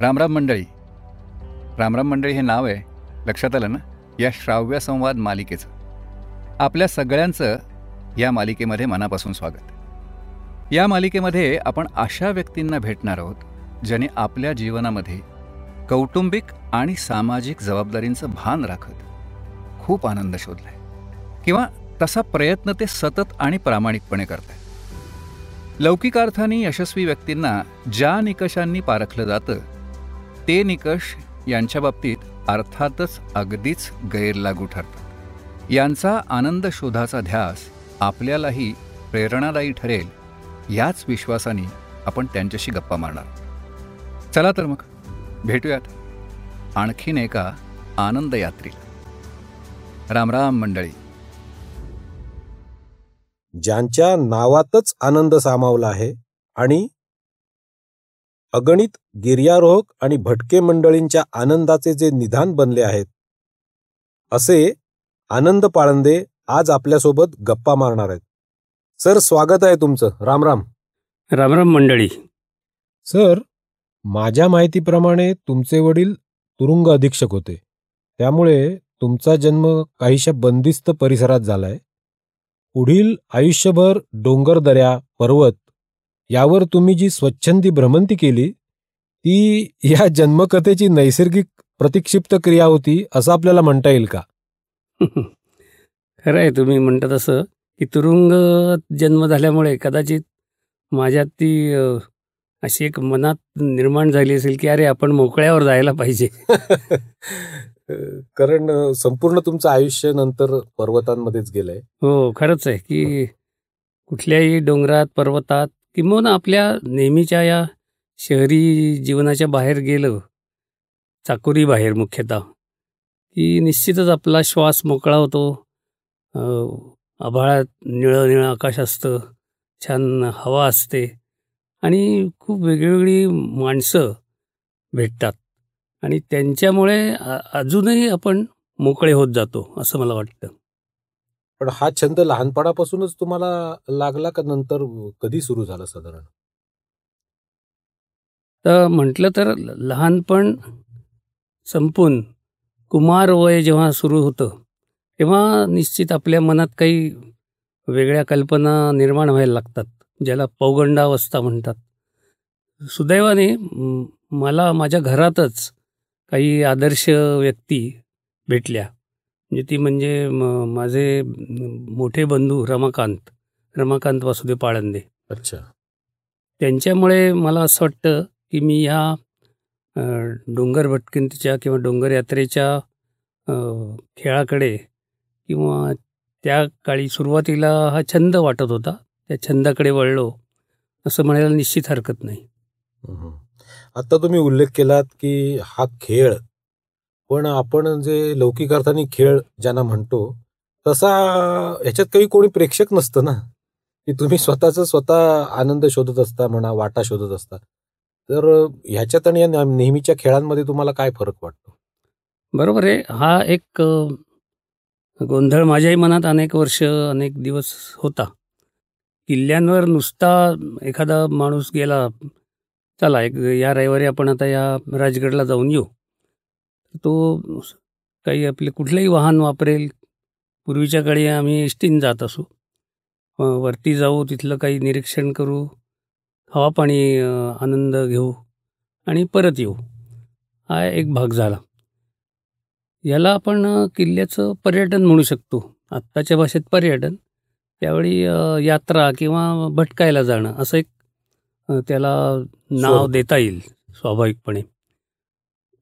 रामराम मंडळी. रामराम मंडळी हे नाव आहे. लक्षात आलं ना? या श्राव्य संवाद मालिकेचं. आपल्या सगळ्यांचं या मालिकेमध्ये मनापासून स्वागत. या मालिकेमध्ये आपण अशा व्यक्तींना भेटणार आहोत ज्याने आपल्या जीवनामध्ये कौटुंबिक आणि सामाजिक जबाबदारींचं भान राखत खूप आनंद शोधलाय. किंवा तसा प्रयत्न ते सतत आणि प्रामाणिकपणे करत आहे लौकिक अर्थाने यशस्वी व्यक्तींना ज्या निकषांनी पारखलं जातं ते निकष यांच्या बाबतीत अर्थातच अगदीच गैरलागू ठरतात. यांचा आनंद शोधाचा ध्यास आपल्यालाही प्रेरणादायी ठरेल याच विश्वासाने आपण त्यांच्याशी गप्पा मारणार. चला तर मग भेटूयात आणखीन एका आनंद यात्रेला रामराम मंडळी. ज्यांच्या नावातच आनंद सामावला आहे आणि अगणित गिर्यारोहक आणि भटके मंडळींच्या आनंदाचे जे निधान बनले आहेत. असे आनंद पाळंदे आज आपल्यासोबत गप्पा मारणार आहेत. सर स्वागत आहे तुमचं. राम राम. रामराम मंडळी. सर माझ्या माहितीप्रमाणे तुमचे वडील तुरुंग अधीक्षक होते. त्यामुळे तुमचा जन्म काहीशा बंदिस्त परिसरात झालाय. पुढील आयुष्यभर डोंगरदऱ्या पर्वत यावर तुम्ही जी स्वच्छंदी भ्रमंती केली ती या जन्मकथेची नैसर्गिक प्रतिक्षिप्त क्रिया होती असं आपल्याला म्हणता येईल का? खरं आहे तुम्ही म्हणता तसं की तुरुंग जन्म झाल्यामुळे कदाचित माझ्यात ती अशी एक मनात निर्माण झाली असेल की अरे आपण मोकळ्यावर जायला पाहिजे. कारण संपूर्ण तुमचं आयुष्य नंतर पर्वतांमध्येच गेलंय. हो खरंच आहे की कुठल्याही डोंगरात पर्वतात किंबहुना आपल्या नेहमीच्या या शहरी जीवनाच्या बाहेर गेलं चाकोरी बाहेर मुख्यतः की निश्चितच आपला श्वास मोकळा होतो आभाळात निळं निळं आकाश असतं छान हवा असते आणि खूप वेगळीवेगळी माणसं भेटतात. आणि त्यांच्यामुळे अजूनही आपण मोकळे होत जातो असं मला वाटतं. पण हा छंद लहानपणापासूनच तुम्हाला लागला का नंतर कधी सुरू झाला साधारण? तर म्हटलं तर ल- लहानपण संपून कुमार वय जेव्हा सुरू होतं तेव्हा निश्चित आपल्या मनात काही वेगळ्या कल्पना निर्माण व्हायला लागतात ज्याला पौगंडावस्था म्हणतात. सुदैवाने मला माझ्या घरातच काही आदर्श व्यक्ती भेटल्या. म्हणजे ती म्हणजे म- माझे मोठे बंधू रमाकांत रमाकांत वासुदेव पाळंदे. अच्छा. त्यांच्यामुळे मला असं वाटतं की मी ह्या डोंगर भटकंतीच्या किंवा डोंगर यात्रेच्या खेळाकडे किंवा त्या काळी सुरुवातीला हा छंद वाटत होता त्या छंदाकडे वळलो असं म्हणायला निश्चित हरकत नाही. आता तुम्ही उल्लेख केलात की हा खेळ पण आपण जे लौकिक अर्थाने खेळ ज्यांना म्हणतो तसा ह्याच्यात काही कोणी प्रेक्षक नसतं ना. की तुम्ही स्वतःच स्वतः आनंद शोधत असता म्हणा वाटा शोधत असता. तर ह्याच्यात आणि या नेहमीच्या खेळांमध्ये तुम्हाला काय फरक वाटतो? बरोबर आहे. हा एक गोंधळ माझ्याही मनात अनेक वर्ष अनेक दिवस होता. किल्ल्यांवर नुसता एखादा माणूस गेला चला एक या रविवारी आपण आता या राजगडला जाऊन येऊ. तो काही आपले कुठलंही वाहन वापरेल. पूर्वीच्या काळी आम्ही एसटीन जात असू. वरती जाऊ तिथलं काही निरीक्षण करू. हवा पाणी आनंद घेऊ आणि परत येऊ. हा एक भाग झाला. याला आपण किल्ल्याचं पर्यटन म्हणू शकतो. आत्ताच्या भाषेत पर्यटन. त्यावेळी यात्रा किंवा भटकायला जाणं असं एक त्याला नाव. देता येईल स्वाभाविकपणे.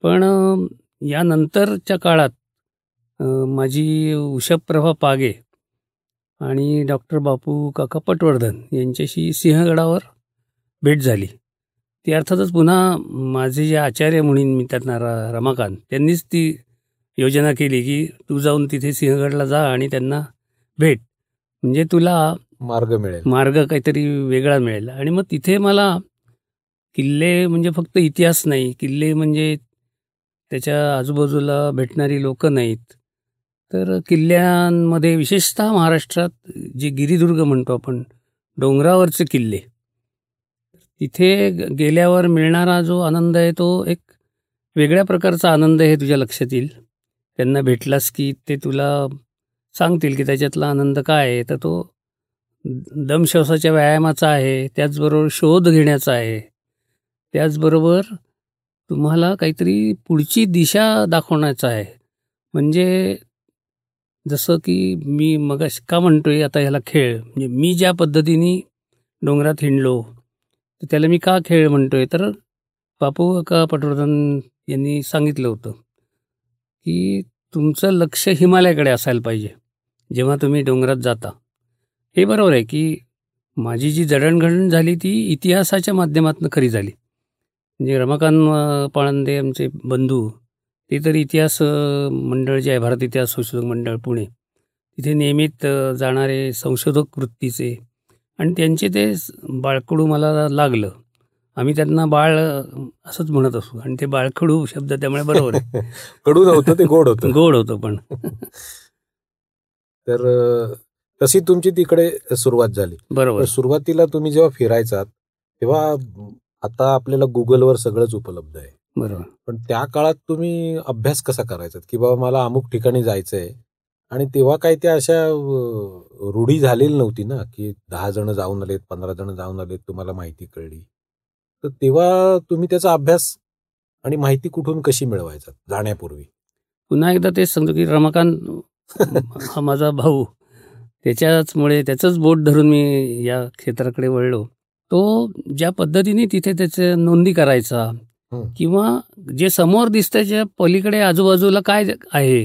पण यानंतरच्या काळात माझी उषप्रभा पागे आणि डॉक्टर बापू काका पटवर्धन यांच्याशी सिंहगडावर भेट झाली. ती अर्थातच पुन्हा माझे जे आचार्य म्हणून मी त्यांना र रमाकांत त्यांनीच ती योजना केली की तू जाऊन तिथे सिंहगडला जा आणि त्यांना भेट. म्हणजे तुला मार्ग मिळेल. मार्ग काहीतरी वेगळा मिळेल. आणि मग तिथे मला किल्ले म्हणजे फक्त इतिहास नाही किल्ले म्हणजे त्याच्या आजूबाजूला भेटणारी लोकं नाहीत. तर किल्ल्यांमध्ये विशेषतः महाराष्ट्रात जे गिरिदुर्ग म्हणतो आपण डोंगरावरचे किल्ले. तिथे गेल्यावर मिळणारा जो आनंद आहे तो एक वेगळ्या प्रकारचा आनंद हे तुझ्या लक्षात येईल. त्यांना भेटलास की ते तुला सांगतील की त्याच्यातला आनंद काय आहे तर तो दमश्वासाच्या व्यायामाचा आहे त्याचबरोबर शोध घेण्याचा आहे. त्याचबरोबर तुम्हाला काहीतरी पुढची दिशा दाखवण्याचा आहे. म्हणजे जसं की मी मग का म्हणतोय आता ह्याला खेळ? म्हणजे मी ज्या पद्धतीने डोंगरात हिंडलो तर त्याला मी का खेळ म्हणतोय? तर बापू का पटवर्धन यांनी सांगितलं होतं की तुमचं लक्ष हिमालयाकडे असायला पाहिजे जेव्हा तुम्ही डोंगरात जाता. हे बरोबर आहे की माझी जी जडणघडण झाली ती इतिहासाच्या माध्यमातून खरी झाली. म्हणजे रमाकांत पाळंदे आमचे बंधू ते तर इतिहास मंडळ जे आहे भारत इतिहास संशोधक मंडळ पुणे तिथे नियमित जाणारे संशोधक वृत्तीचे आणि त्यांचे ते बाळकडू मला लागलं. आम्ही त्यांना बाळ असंच म्हणत असू आणि ते बाळकडू शब्द त्यामुळे बरोबर आहे. कडू नव्हतं ते गोड होतं. गोड होतं पण. तर तशी तुमची तिकडे सुरुवात झाली. बरोबर. सुरुवातीला तुम्ही जेव्हा फिरायचात तेव्हा आता आपल्याला गुगलवर सगळंच उपलब्ध आहे. बरोबर. पण त्या काळात तुम्ही अभ्यास कसा करायचा की बाबा मला अमुक ठिकाणी जायचं आहे आणि तेव्हा काही त्या अशा रूढी झालेली नव्हती ना की दहा जण जाऊन आलेत पंधरा जण जाऊन आलेत तुम्हाला माहिती कळली. तर तेव्हा तुम्ही त्याचा अभ्यास आणि माहिती कुठून कशी मिळवायचा जाण्यापूर्वी. पुन्हा एकदा तेच सांगतो की रमाकांत हा माझा भाऊ. त्याच्याचमुळे त्याचंच बोट धरून मी या क्षेत्राकडे वळलो. तो ज्या पद्धतीने तिथे त्याचे नोंदी करायचा किंवा जे समोर दिसतं पलीकडे आजूबाजूला काय आहे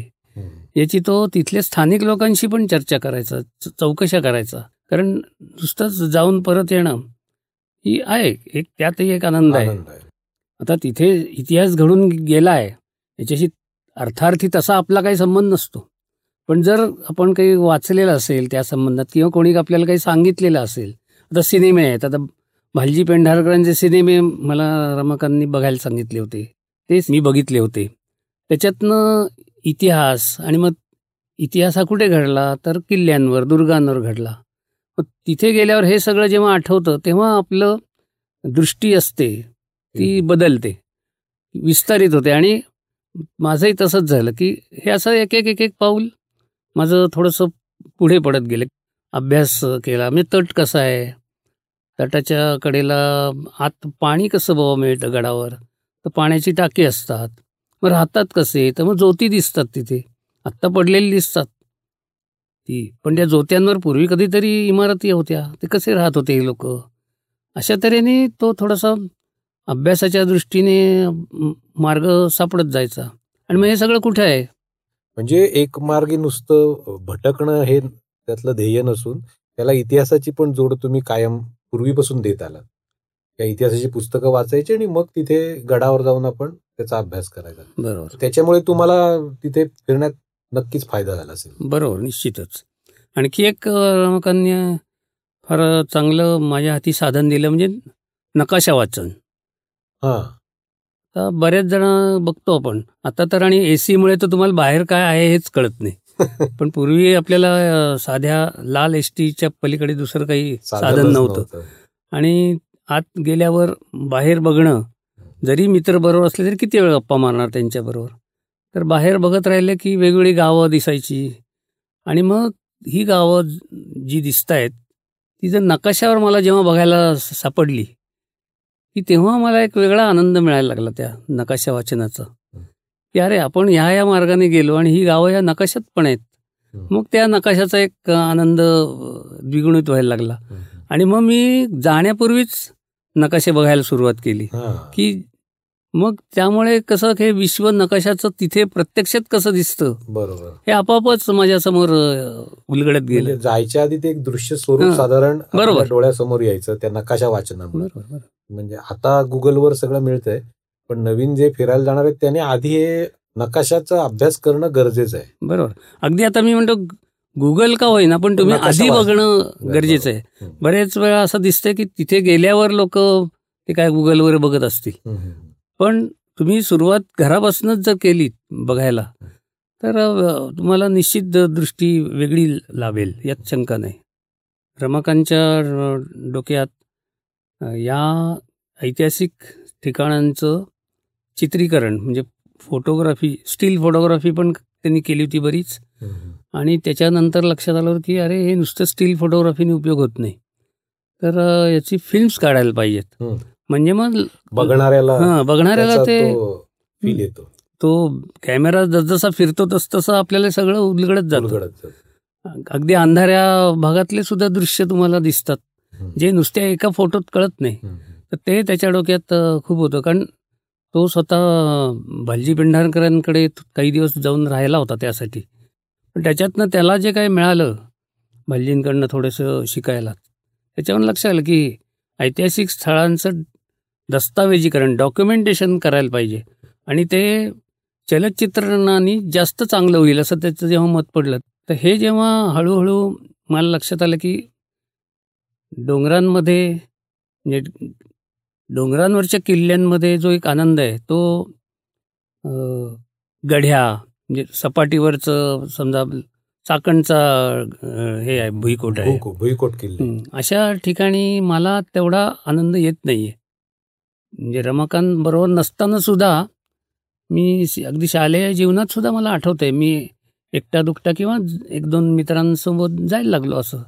याची तो तिथल्या स्थानिक लोकांशी पण चर्चा करायचा चौकशा करायचा. कारण नुसतंच जाऊन परत येणं ही आहे एक त्यातही एक आनंद आहे. आता तिथे इतिहास घडून गेला आहे याच्याशी अर्थार्थी तसा आपला काही संबंध नसतो. पण जर आपण काही वाचलेलं असेल त्या संबंधात किंवा कोणी आपल्याला काही सांगितलेलं असेल आता सिनेमे आहेत. आता भालजी पेंढारकरांचे सिनेमे मला रमाकांतनी बघायला सांगितले होते. तेच मी बघितले होते. त्याच्यातनं इतिहास आणि मग इतिहास हा कुठे घडला? तर किल्ल्यांवर दुर्गांवर घडला. मग तिथे गेल्यावर हे सगळं जेव्हा आठवतं तेव्हा आपलं दृष्टी असते. ती बदलते. विस्तारित होते. आणि माझंही तसंच झालं की हे असं एक एक एक एक पाऊल माझं थोडंसं पुढे पडत गेलं. अभ्यास केला. म्हणजे तट कसा आहे? तटाच्या कडेला आत पाणी कसं बाबा मिळतं गडावर? तर पाण्याची टाकी असतात. मग राहतात कसे? तर मग ज्योती दिसतात तिथे. आत्ता पडलेली दिसतात. ती. पण त्या ज्योत्यांवर पूर्वी कधीतरी इमारती होत्या. ते कसे राहत होते हे लोक? अशा तऱ्हेने तो थोडासा अभ्यासाच्या दृष्टीने मार्ग सापडत जायचा. आणि मग हे सगळं कुठे आहे? म्हणजे एक मार्गी नुसतं भटकणं हे त्यातलं ध्येय नसून त्याला इतिहासाची पण जोड तुम्ही कायम पूर्वीपासून देत आला. त्या इतिहासाची पुस्तकं वाचायची आणि मग तिथे गडावर जाऊन आपण त्याचा अभ्यास करायचा. बरोबर. त्याच्यामुळे तुम्हाला तिथे फिरण्यात नक्कीच फायदा झाला असेल. बरोबर निश्चितच. आणखी एक रमकांनी फार चांगलं माझ्या हाती साधन दिलं म्हणजे नकाशा वाचन. हा. तर बरेच जण बघतो आपण. आता तर आणि ए सीमुळे तर तुम्हाला बाहेर काय आहे हेच कळत नाही. पण पूर्वी आपल्याला साध्या लाल एस टीच्या पलीकडे दुसरं काही साधन नव्हतं. आणि आत गेल्यावर बाहेर बघणं जरी मित्र बरोबर असले तरी किती वेळ गप्पा मारणार त्यांच्याबरोबर तर बाहेर बघत राहिले की वेगवेगळी गावं दिसायची. आणि मग ही गावं जी दिसत आहेत ती जर नकाशावर मला जेव्हा बघायला सापडली की तेव्हा मला एक वेगळा आनंद मिळायला लागला त्या नकाशा वाचनाचा. की अरे आपण ह्या या मार्गाने गेलो आणि ही गावं या नकाशात पण आहेत. मग त्या नकाशाचा एक आनंद द्विगुणित व्हायला लागला. आणि मग मी जाण्यापूर्वीच नकाशे बघायला सुरुवात केली. की मग त्यामुळे कसं हे विश्व नकाशाचं तिथे प्रत्यक्षात कसं दिसतं बरोबर. हे आपापच माझ्यासमोर उलगडत गेलं. जायच्या आधी ते एक दृश्य स्वरूप साधारण बरोबर. डोळ्यासमोर यायचं त्या नकाशा वाचनामुळे. बरोबर म्हणजे आता गुगलवर सगळं मिळतंय पण नवीन जे फिरायला जाणार आहेत त्याने आधी हे नकाशाचा अभ्यास करणं गरजेचं आहे. बरोबर. अगदी आता मी म्हणतो गुगल का होईना पण तुम्ही आधी बघणं गरजेचं आहे. बरेच वेळा असं दिसतंय की तिथे गेल्यावर लोक ते काय गुगलवर बघत असतील. पण तुम्ही सुरुवात घरापासूनच जर केली बघायला तर तुम्हाला निश्चित दृष्टी वेगळी लाभेल यात शंका नाही. रमाकांतच्या डोक्यात या ऐतिहासिक ठिकाणांचं चित्रीकरण म्हणजे फोटोग्राफी स्टील फोटोग्राफी पण त्यांनी केली होती बरीच. आणि त्याच्यानंतर लक्षात आलं की अरे हे नुसतं स्टील फोटोग्राफीने उपयोग होत नाही. तर याची फिल्म्स काढायला पाहिजेत. म्हणजे मग बघणाऱ्याला हां बघणाऱ्याला ते फील येतो. तो कॅमेरा जसजसा फिरतो तस तसं आपल्याला सगळं उलगडत जातं. अगदी अंधाऱ्या भागातले सुद्धा दृश्य तुम्हाला दिसतात. जे नुसत्या एका फोटोत कळत नाही. तर ते त्याच्या डोक्यात खूप होतं. कारण तो स्वतः भालजी पेंढारकरांकडे काही दिवस जाऊन राहिला होता त्यासाठी. पण त्याच्यातनं त्याला जे काही मिळालं भालजींकडनं थोडंसं शिकायला त्याच्यावरून लक्षात आलं की ऐतिहासिक स्थळांचं दस्तावेजीकरण डॉक्युमेंटेशन करायला पाहिजे. आणि ते चलचित्रणाने जास्त चांगलं होईल असं त्याचं जेव्हा मत पडलं तर हे जेव्हा हळूहळू मला लक्षात आलं की डोंगरांमध्ये म्हणजे डोंगरांवरच्या किल्ल्यांमध्ये जो एक आनंद आहे तो गढ्या म्हणजे सपाटीवरचं समजा चाकणचा हे आहे भुईकोट आहे. भुईको- भुईकोट किल्ले. अशा ठिकाणी मला तेवढा आनंद येत नाहीये. म्हणजे रमाकांत बरोबर नसताना सुद्धा मी अगदी शालेय जीवनात सुद्धा मला आठवतंय. मी एकटा दुकटा किंवा एक दोन मित्रांसोबत जायला लागलो असं.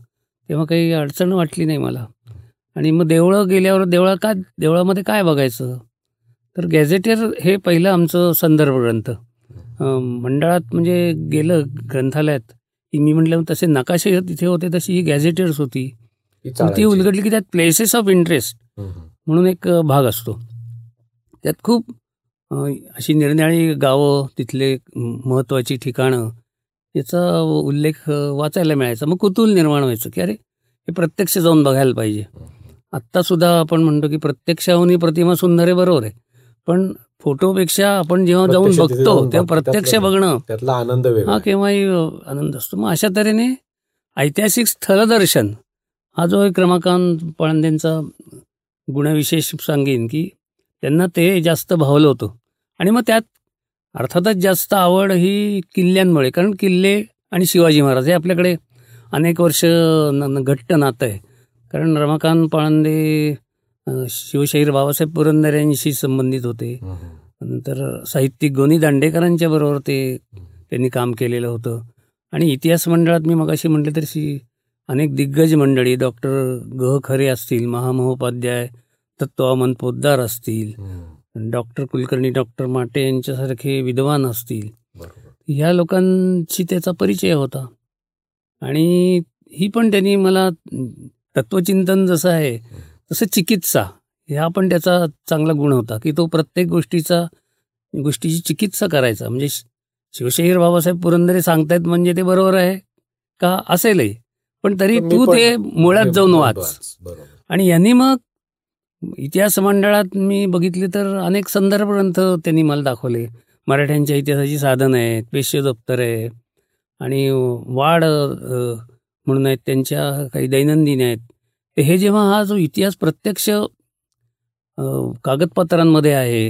तेव्हा काही अडचण वाटली नाही मला. आणि मग देवळं गेल्यावर देवळा काय देवळामध्ये काय बघायचं? तर गॅझेटेर हे पहिलं आमचं संदर्भ ग्रंथ मंडळात म्हणजे गेलं ग्रंथालयात. की मी म्हटलं तसे नकाशे तिथे होते तशी ही गॅझेटेर्स होती. ती. उलगडली की त्यात प्लेसेस ऑफ इंटरेस्ट. म्हणून एक भाग असतो. त्यात खूप अशी निरनिराळी गावं तिथले महत्त्वाची ठिकाणं याचा उल्लेख वाचायला मिळायचा. मग कुतूल निर्माण व्हायचं की अरे हे प्रत्यक्ष जाऊन बघायला पाहिजे. आत्तासुद्धा आपण म्हणतो की प्रत्यक्षाहून प्रतिमा सुंदर आहे बरोबर आहे. पण फोटोपेक्षा आपण जेव्हा जाऊन बघतो तेव्हा प्रत्यक्ष बघणं त्यातला आनंद हा केव्हाही आनंद असतो. मग अशा तऱ्हेने ऐतिहासिक स्थलदर्शन हा जो एक रमाकांत पळंदेंचा गुणविशेष सांगेन की त्यांना ते जास्त भावलं होतं. आणि मग त्यात अर्थातच जास्त आवड ही किल्ल्यांमुळे कारण किल्ले आणि शिवाजी महाराज हे आपल्याकडे अनेक वर्ष घट्ट नातं आहे. कारण रमाकांत पळंदे शिवशाहीर बाबासाहेब पुरंदरे संबंधित होते. नंतर साहित्यिक गोनी दांडेकरांच्या बरोबर ते त्यांनी काम केलेलं होतं आणि इतिहास मंडळात मी मगाशी म्हटलं तशी अनेक दिग्गज मंडळी डॉक्टर ग खरे असतील महामहोपाध्याय तत्वामन पोद्दार असतील. डॉक्टर कुलकर्णी डॉक्टर माटे यांच्यासारखे विद्वान असतील. ह्या लोकांशी त्याचा परिचय होता आणि ही पण त्यांनी मला तत्वचिंतन जसं आहे तसं चिकित्सा ह्या पण त्याचा चांगला गुण होता की तो प्रत्येक गोष्टीचा गोष्टीची चिकित्सा करायचा. म्हणजे शिवशाहीर बाबासाहेब पुरंदरे सांगतायत म्हणजे ते बरोबर आहे का? असेलही. पण तरी तू ते मुळात जाऊन वाच. आणि यांनी मग इतिहास मंडळात मी बघितले तर अनेक संदर्भ ग्रंथ त्यांनी मला दाखवले. मराठ्यांच्या इतिहासाची साधनं आहेत पेशवे दप्तर आहे. आणि अ, म्हणून आहेत त्यांच्या काही दैनंदिन आहेत. तर हे जेव्हा हा जो इतिहास प्रत्यक्ष कागदपत्रांमध्ये आहे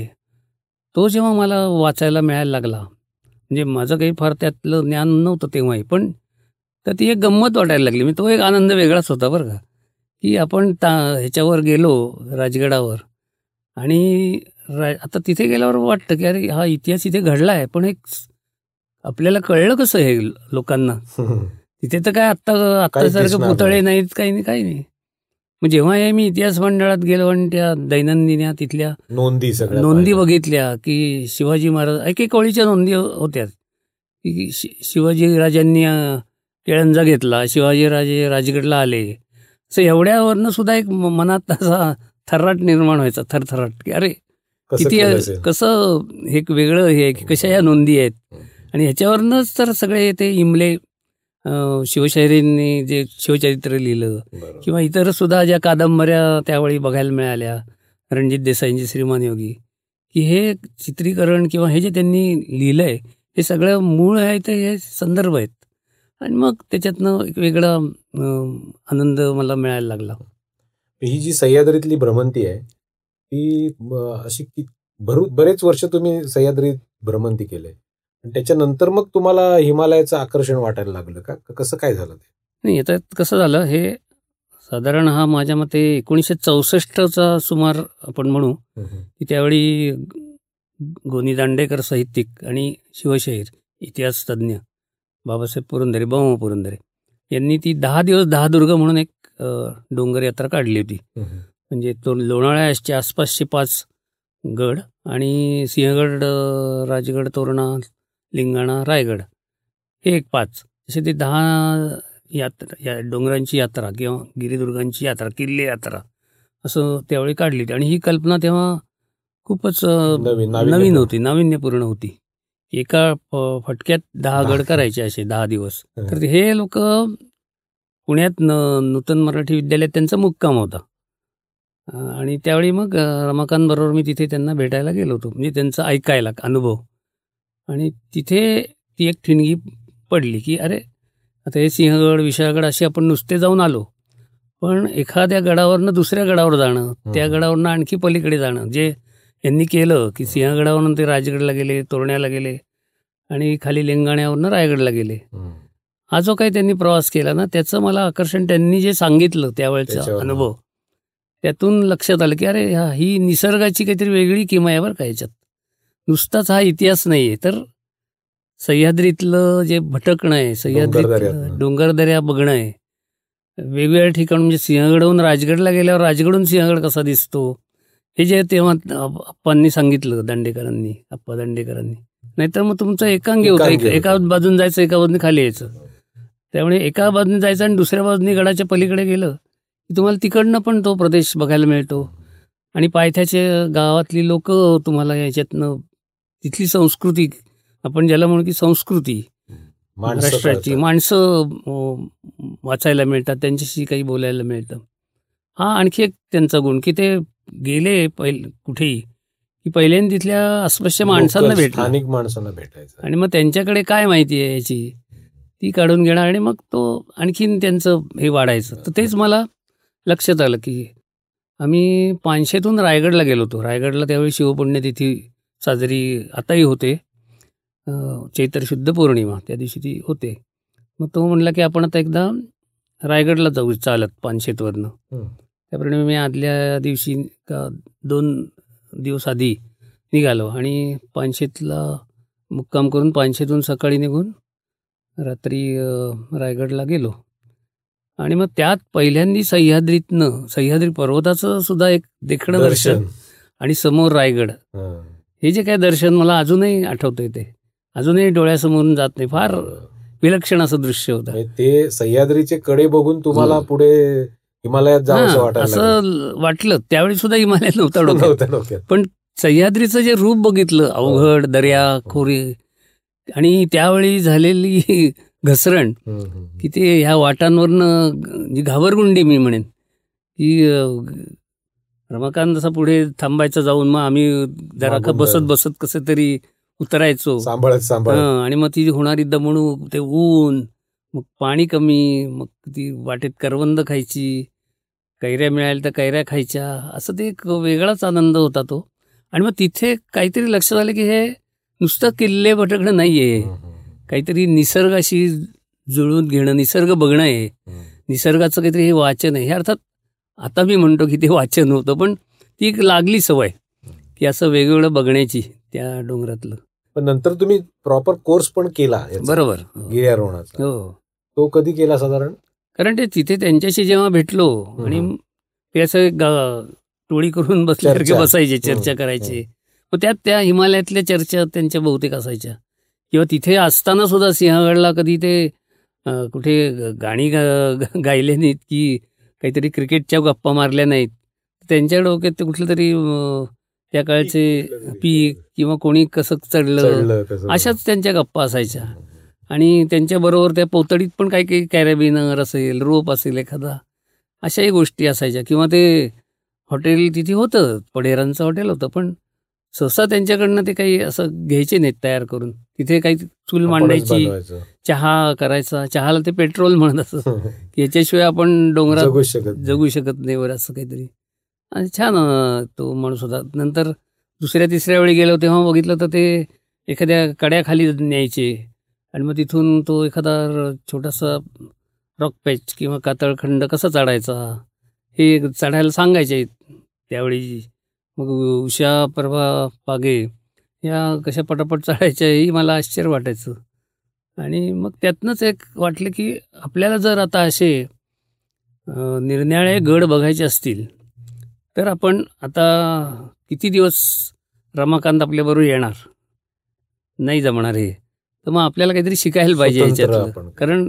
तो जेव्हा मला वाचायला मिळायला लागला म्हणजे माझं काही फार त्यातलं ज्ञान नव्हतं तेव्हाही पण तर ती एक गंमत वाटायला लागली. म्हणजे तो एक आनंद वेगळाच होता बरं का की आपण ता ह्याच्यावर गेलो राजगडावर आणि रा आता तिथे गेल्यावर वाटतं की अरे हा इतिहास इथे घडला आहे पण एक आपल्याला कळलं कसं हे लोकांना? तिथे तर काय आत्ता आत्तासारखं पुतळे नाही. नाहीत काही नाही काही नाही मग जेव्हा हे मी इतिहास मंडळात गेलो आणि त्या दैनंदिन्या तिथल्या नोंदी सगळ्या नोंदी. बघितल्या की शिवाजी महाराज एक एक ओळीच्या नोंदी होत्या की शिवाजी राजांनी केळंजा घेतला शिवाजी राजे राजगडला आले असं एवढ्यावरनं सुद्धा एक मनात असा थर्राट निर्माण व्हायचा थरथराट की अरे किती? कसं हे एक वेगळं हे की कशा या नोंदी आहेत आणि ह्याच्यावरनंच तर सगळे ते इमले अं, शिवशाहिरींनी जे शिवचरित्र लिहिलं. किंवा इतर सुद्धा ज्या कादंबऱ्या त्यावेळी बघायला मिळाल्या रणजित देसाईंची श्रीमान योगी की हे चित्रीकरण किंवा हे जे त्यांनी लिहिलंय हे सगळं मूळ आहे ते हे संदर्भ आहेत. आणि मग त्याच्यातनं एक वेगळा आनंद मला मिळायला लागला. ही जी सह्याद्रीतली भ्रमंती आहे ती अशी की भरू बरेच वर्ष तुम्ही सह्याद्रीत भ्रमंती केलंय. आणि त्याच्यानंतर मग तुम्हाला हिमालयाचं आकर्षण वाटायला लागलं का? कसं काय झालं ते? नाही याच्यात कसं झालं हे साधारण हा माझ्या मते एकोणीसशे चौसष्टचा सुमार आपण म्हणू की त्यावेळी गोनी दांडेकर साहित्यिक आणि शिवशाहीर इतिहास तज्ज्ञ बाबासाहेब पुरंदरे बाबा पुरंदरे यांनी ती दहा दिवस दहा दुर्ग म्हणून एक डोंगर यात्रा काढली होती. म्हणजे तो लोणावळ्याच्या आसपासचे पाच गड आणि सिंहगड राजगड तोरणा लिंगाणा रायगड. हे एक पाच. असे ते दहा यात्रा या डोंगरांची यात्रा किंवा गिरिदुर्गांची यात्रा किल्ले यात्रा असं त्यावेळी काढली होती. आणि ही कल्पना तेव्हा खूपच नवीन- होती नाविन्यपूर्ण होती. एका फटक्यात दहा गड करायचे असे दहा दिवस. तर हे लोक पुण्यात न नूतन मराठी विद्यालयात त्यांचा मुक्काम होता. आणि त्यावेळी मग अं, रमाकांत बरोबर मी तिथे त्यांना भेटायला गेलो होतो. म्हणजे त्यांचं ऐकायला अनुभव. आणि तिथे ती एक ठिणगी पडली की अरे आता हे सिंहगड विशाळगड असे आपण नुसते जाऊन आलो. पण एखाद्या गडावरनं दुसऱ्या गडावर जाणं त्या गडावरनं आणखी पलीकडे जाणं. जे यांनी केलं की सिंहगडावरून ते राजगडला गेले तोरण्याला गेले आणि खाली लिंगाण्यावरनं रायगडला गेले. हा जो काही त्यांनी प्रवास केला ना त्याचं मला आकर्षण त्यांनी जे सांगितलं त्यावेळेचा. अनुभव त्यातून लक्षात आलं की अरे हा ही निसर्गाची काहीतरी वेगळी किमा आहे बरं का याच्यात. नुसताच हा इतिहास नाही आहे तर सह्याद्रीतलं जे भटकणं आहे सह्याद्रीत डोंगरदऱ्यातनं. डोंगरदऱ्या बघणं आहे वेगवेगळ्या ठिकाण म्हणजे सिंहगडहून राजगडला गेल्यावर राजगडहून सिंहगड कसा दिसतो? हे जे तेव्हा अप्पांनी सांगितलं दांडेकरांनी अप्पा दांडेकरांनी. नाहीतर मग तुमचं एकांगी होतं. एक-. बाजून जायचं एका बाजूने खाली यायचं. त्यामुळे एका बाजूने जायचं आणि दुसऱ्या बाजूने गडाच्या पलीकडे गेलं की तुम्हाला तिकडनं पण तो प्रदेश बघायला मिळतो. आणि पायथ्याचे गावातली लोक तुम्हाला याच्यातनं तिथली संस्कृती आपण ज्याला म्हणू की संस्कृती महाराष्ट्राची. माणसं वाचायला मिळतात त्यांच्याशी काही बोलायला मिळतं. हा आणखी एक त्यांचा गुण की ते गेले पहिले कुठेही की पहिल्यांदा तिथल्या आसपासच्या माणसांना भेटलं. स्थानिक माणसांना भेटायचं. आणि मग त्यांच्याकडे काय माहिती आहे याची? ती काढून घेणार आणि मग तो आणखीन त्यांचं हे वाढायचं. तर तेच मला लक्षात आलं की आम्ही पानशेतून रायगडला गेलो होतो. रायगडला त्यावेळी शिवपुण्यतिथी साजरी आताही होते. चैत्र शुद्ध पौर्णिमा त्या दिवशी ती होते. मग तो म्हणला की आपण आता एकदा रायगडला जाऊ चालत पानशेतवरनं. त्याप्रमाणे मी आदल्या दिवशी का दोन दिवस आधी निघालो आणि पानशेतला मुक्काम करून पानशेतून सकाळी निघून रात्री रायगडला गेलो. आणि मग त्यात पहिल्यांदी सह्याद्रीतनं सह्याद्री पर्वताचं सुद्धा एक देखणं दर्शन. आणि समोर रायगड. हं. हे जे काय दर्शन मला अजूनही आठवतंय ते अजूनही डोळ्यासमोरून जात नाही फार विलक्षण असं दृश्य होतं म्हणजे ते सह्याद्रीचे कडे बघून तुम्हाला हं. पुढे हिमालयात जावं हां. असं वाटलं त्यावेळी सुद्धा हिमालयात नव्हता डोक्यात डोक्यात. सह्याद्रीचं जे रूप बघितलं अवघड दर्या खोरे आणि त्यावेळी झालेली घसरण हं, हं. की ते ह्या वाटांवरनं जी घाबरगुंडी मी म्हणेन की रमाकांत असा पुढे थांबायचा जाऊन मग आम्ही जरा बसत. बसत कसं तरी उतरायचो. सांभाळत हं, आणि मग ती होणारी दमणूक ते ऊन मग पाणी कमी मग ती वाटेत करवंद खायची कैऱ्या मिळाल्या तर कैऱ्या खायच्या असं ते एक वेगळाच आनंद होता तो. आणि मग तिथे काहीतरी लक्षात आलं की हे नुसतं किल्ले भटकणं नाही आहे काहीतरी निसर्गाशी जुळवून घेणं निसर्ग बघणं आहे. निसर्गाचं काहीतरी हे वाचन आहे. हे अर्थात आता मी म्हणतो की ते वाचन होतं पण ती एक लागली सवय की असं वेगवेगळं बघण्याची त्या डोंगरातलं. पण नंतर तुम्ही प्रॉपर कोर्स पण केला बरोबर. गिर्यारोहणाचा हो. तो कधी केला साधारण? कारण ते तिथे त्यांच्याशी जेव्हा भेटलो आणि. ते असं टोळी करून बसल्यासारखे. बसायचे चर्चा करायचे. मग त्यात त्या हिमालयातल्या चर्चा त्यांच्या बहुतेक असायच्या. किंवा तिथे असताना सुद्धा सिंहगडला कधी ते कुठे गाणी गायले नाहीत की काहीतरी क्रिकेटच्या गप्पा मारल्या नाहीत. त्यांच्या डोक्यात ते कुठलं तरी त्या काळचे पीक किंवा कोणी कसं चढलं. अशाच त्यांच्या गप्पा असायच्या. आणि त्यांच्याबरोबर त्या पोतडीत पण काही काही कॅरेबिनर असेल रोप असेल एखादा अशाही गोष्टी असायच्या. किंवा ते हॉटेल तिथे होतं पडेरांचं हॉटेल होतं पण सहसा त्यांच्याकडनं ते काही असं घ्यायचे नाहीत तयार करून. तिथे काही चूल मांडायची. चहा करायचा चहाला ते पेट्रोल म्हणत असं याच्याशिवाय आपण डोंगरात जगू शकत नाही. जगू शकत नाही बरं असं काहीतरी. आणि छान तो माणूस होता. नंतर दुसऱ्या तिसऱ्या वेळी गेलो तेव्हा बघितलं तर ते एखाद्या कड्याखाली न्यायचे. आणि मग तिथून तो एखादा छोटासा रॉक पॅच किंवा कातळखंड कसा चढायचा हे चढायला सांगायचे त्यावेळी. मग उषा प्रभा पागे या कशा पटापट चढायच्या हेही मला आश्चर्य वाटायचं. आणि मग त्यातनंच एक वाटलं की आपल्याला जर आता असे अं, निरनिराळे गड बघायचे असतील तर आपण आता किती दिवस रमाकांत आपल्याबरोबर येणार? नाही जमणार हे. तर मग आपल्याला काहीतरी शिकायला पाहिजे याच्यातलं आपण. कारण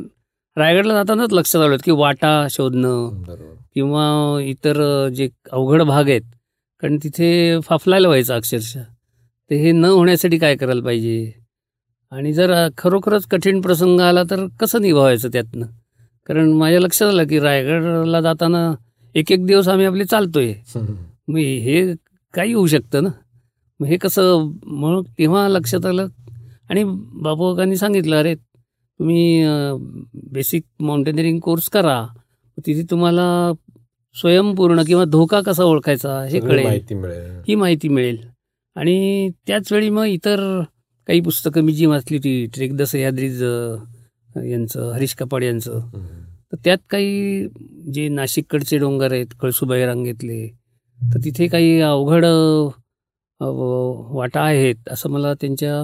रायगडला जातानाच लक्षात आलं की वाटा शोधणं किंवा इतर जे अवघड भाग आहेत कारण तिथे फाफलायला व्हायचं अक्षरशः. तर हे न होण्यासाठी काय करायला पाहिजे? आणि जर खरोखरच कठीण प्रसंग आला तर कसं निभावायचं त्यातनं? कारण माझ्या लक्षात आलं की रायगडला जाताना एक एक दिवस आम्ही आपले चालतोय. मग हे काही होऊ शकतं ना? मग हे कसं? मग तेव्हा लक्षात आलं. आणि बाबूकांनी सांगितलं अरे तुम्ही बेसिक माउंटेनिअरिंग कोर्स करा. तिथे तुम्हाला स्वयंपूर्ण किंवा धोका कसा ओळखायचा हे कळेल. ही माहिती मिळेल. आणि त्याच वेळी मग इतर काही पुस्तकं मी जी वाचली होती ट्रेक द सह्याद्रीज यांचं हरीश कपाड यांचं. तर त्यात काही जे नाशिककडचे डोंगर आहेत कळसुबाई रांगेतले तर तिथे काही अवघड वाटा आहेत असं मला त्यांच्या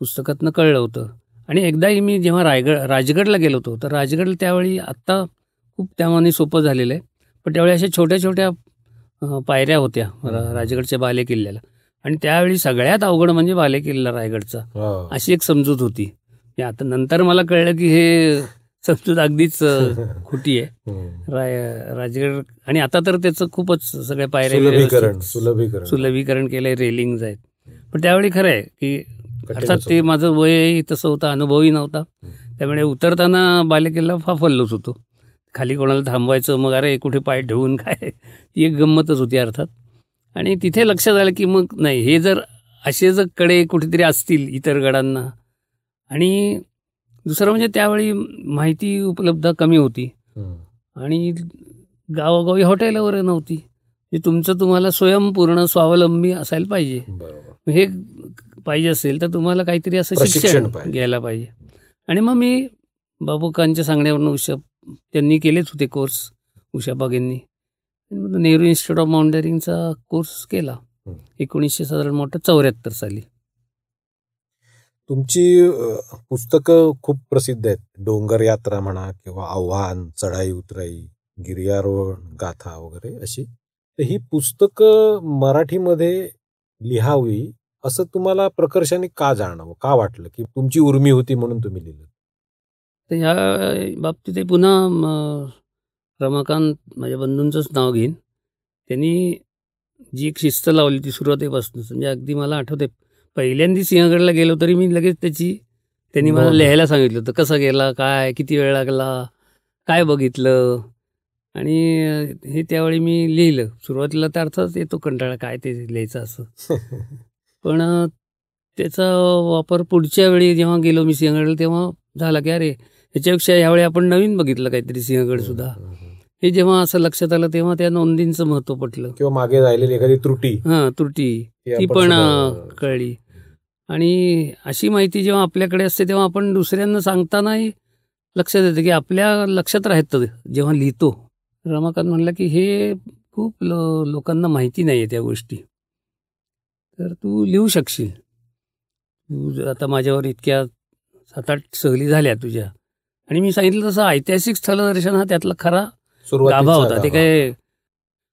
पुस्तकातनं कळलं होतं. आणि एकदाही मी जेव्हा रायगड राजगडला गेलो होतो तर राजगडला त्यावेळी आत्ता खूप त्यामाने सोपं झालेलं आहे. पण त्यावेळी अशा छोट्या छोट्या पायऱ्या होत्या राजगडच्या बालेकिल्ल्याला. आणि त्यावेळी सगळ्यात अवघड म्हणजे बालेकिल्ला रायगडचा. हा. अशी एक समजूत होती. आता नंतर मला कळलं की हे समजूत अगदीच खोटी आहे. राय राजगड आणि आता तर त्याचं खूपच सगळ्या पायऱ्या सुलभीकरण केलंय रेलिंग्ज आहेत. पण त्यावेळी खरं आहे की अर्थात ते. माझं वयही तसं होतं अनुभवही नव्हता. त्यामुळे उतरताना बालेकिल्ला फाफललोच होतो. खाली कोणाला थांबवायचं मग अरे कुठे पाय ठेवून काय? ती एक गंमतच होती अर्थात. आणि तिथे लक्षात आलं की मग नाही हे जर असे जर कडे कुठेतरी असतील इतर गडांना. आणि दुसरं म्हणजे त्यावेळी माहिती उपलब्ध कमी होती. आणि गावोगावी हॉटेल वगैरे नव्हती. हे तुमचं तुम्हाला स्वयंपूर्ण स्वावलंबी असायला पाहिजे. हे पाहिजे असेल तर तुम्हाला काहीतरी असं शिक्षण. घ्यायला पाहिजे. आणि मग मी बाबूकांच्या सांगण्यावरून उषा त्यांनी केलेच होते कोर्स उषा बागेंनी आणि मग नेहरू इन्स्टिट्यूट ऑफ माउंटेनिंगचा कोर्स केला. एकोणीसशे साधारण मोठं चौऱ्याहत्तर साली. तुमची पुस्तकं खूप प्रसिद्ध आहेत. डोंगर यात्रा म्हणा किंवा आव्हान चढाई उतराई गिर्यारोहण गाथा वगैरे अशी. तर ही पुस्तकं मराठीमध्ये लिहावी असं तुम्हाला प्रकर्षाने का जाणवं? का वाटलं? की तुमची उर्मी होती म्हणून तुम्ही लिहिलं? तर ह्या बाबतीत पुन्हा रमाकांत माझ्या बंधूंचंच नाव घेईन. त्यांनी जी एक शिस्त लावली ती सुरुवातीपासूनच म्हणजे अगदी मला आठवते. पहिल्यांदा सिंहगडला गेलो तरी मी लगेच त्याची त्यांनी मला. लिहायला सांगितलं होतं कसं गेला काय किती वेळ लागला काय बघितलं? आणि हे त्यावेळी मी लिहिलं. सुरुवातीला तर अर्थात येतो कंटाळा काय ते लिहायचं असं. पण त्याचा वापर पुढच्या वेळी जेव्हा गेलो मी सिंहगडला तेव्हा झाला की अरे ह्याच्यापेक्षा यावेळी आपण नवीन बघितलं काहीतरी सिंहगड सुद्धा. हे जेव्हा असं लक्षात आलं तेव्हा त्या नोंदींचं महत्त्व पटलं. किंवा मागे राहिलेली एखादी त्रुटी. हां त्रुटी. ती पण कळली. आणि अशी माहिती जेव्हा आपल्याकडे असते तेव्हा आपण दुसऱ्यांना सांगतानाही लक्षात येतं की आपल्या लक्षात राहतं जेव्हा लिहितो. रमाकांत म्हणलं की हे खूप लो लोकांना माहिती नाही आहे त्या गोष्टी. तर तू लिहू शकशील. तू आता माझ्यावर इतक्या सात आठ सहली झाल्या तुझ्या. आणि मी सांगितलं तसं ऐतिहासिक स्थलदर्शन हा त्यातला खरा गाभा होता. ते. काय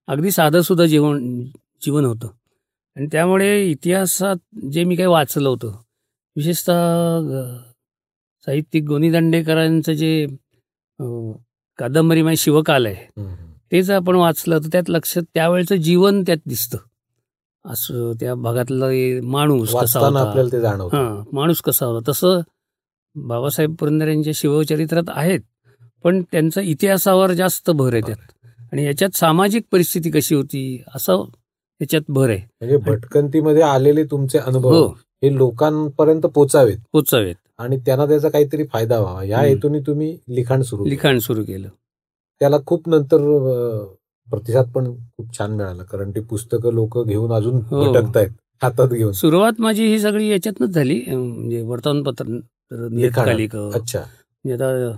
अगदी साधं सुद्धा जीवन जीवन होतं. आणि त्यामुळे इतिहासात जे मी काही वाचलं होतं विशेषतः साहित्यिक गोनी दांडेकरांचं जे कादंबरी माझी शिवकाल आहे. तेच आपण वाचलं तर त्यात लक्षात त्यावेळेचं जीवन त्यात दिसतं. असं त्या भागातला माणूस कसा होता. आपल्याला ते जाणवतं. हां माणूस कसा होता. तसं बाबासाहेब पुरंदर यांच्या शिवचरित्रात आहेत पण त्यांचा इतिहासावर जास्त भर आहे त्यात. आणि याच्यात सामाजिक परिस्थिती कशी होती असं याच्यात भर आहे. म्हणजे भटकंतीमध्ये आलेले तुमचे अनुभव हो. हे लोकांपर्यंत पोचावेत. पोचावेत. आणि त्यांना त्याचा काहीतरी फायदा व्हावा. या. हेतूने तुम्ही लिखाण सुरू. लिखाण सुरू केलं. त्याला खूप नंतर प्रतिसाद पण खूप छान मिळाला. कारण ती पुस्तकं लोक घेऊन अजून हो. भटकतायत हातात घेऊन. सुरुवात माझी ही सगळी याच्यातनंच झाली. म्हणजे वर्तमानपत्र नियतकालिक अच्छा. म्हणजे आता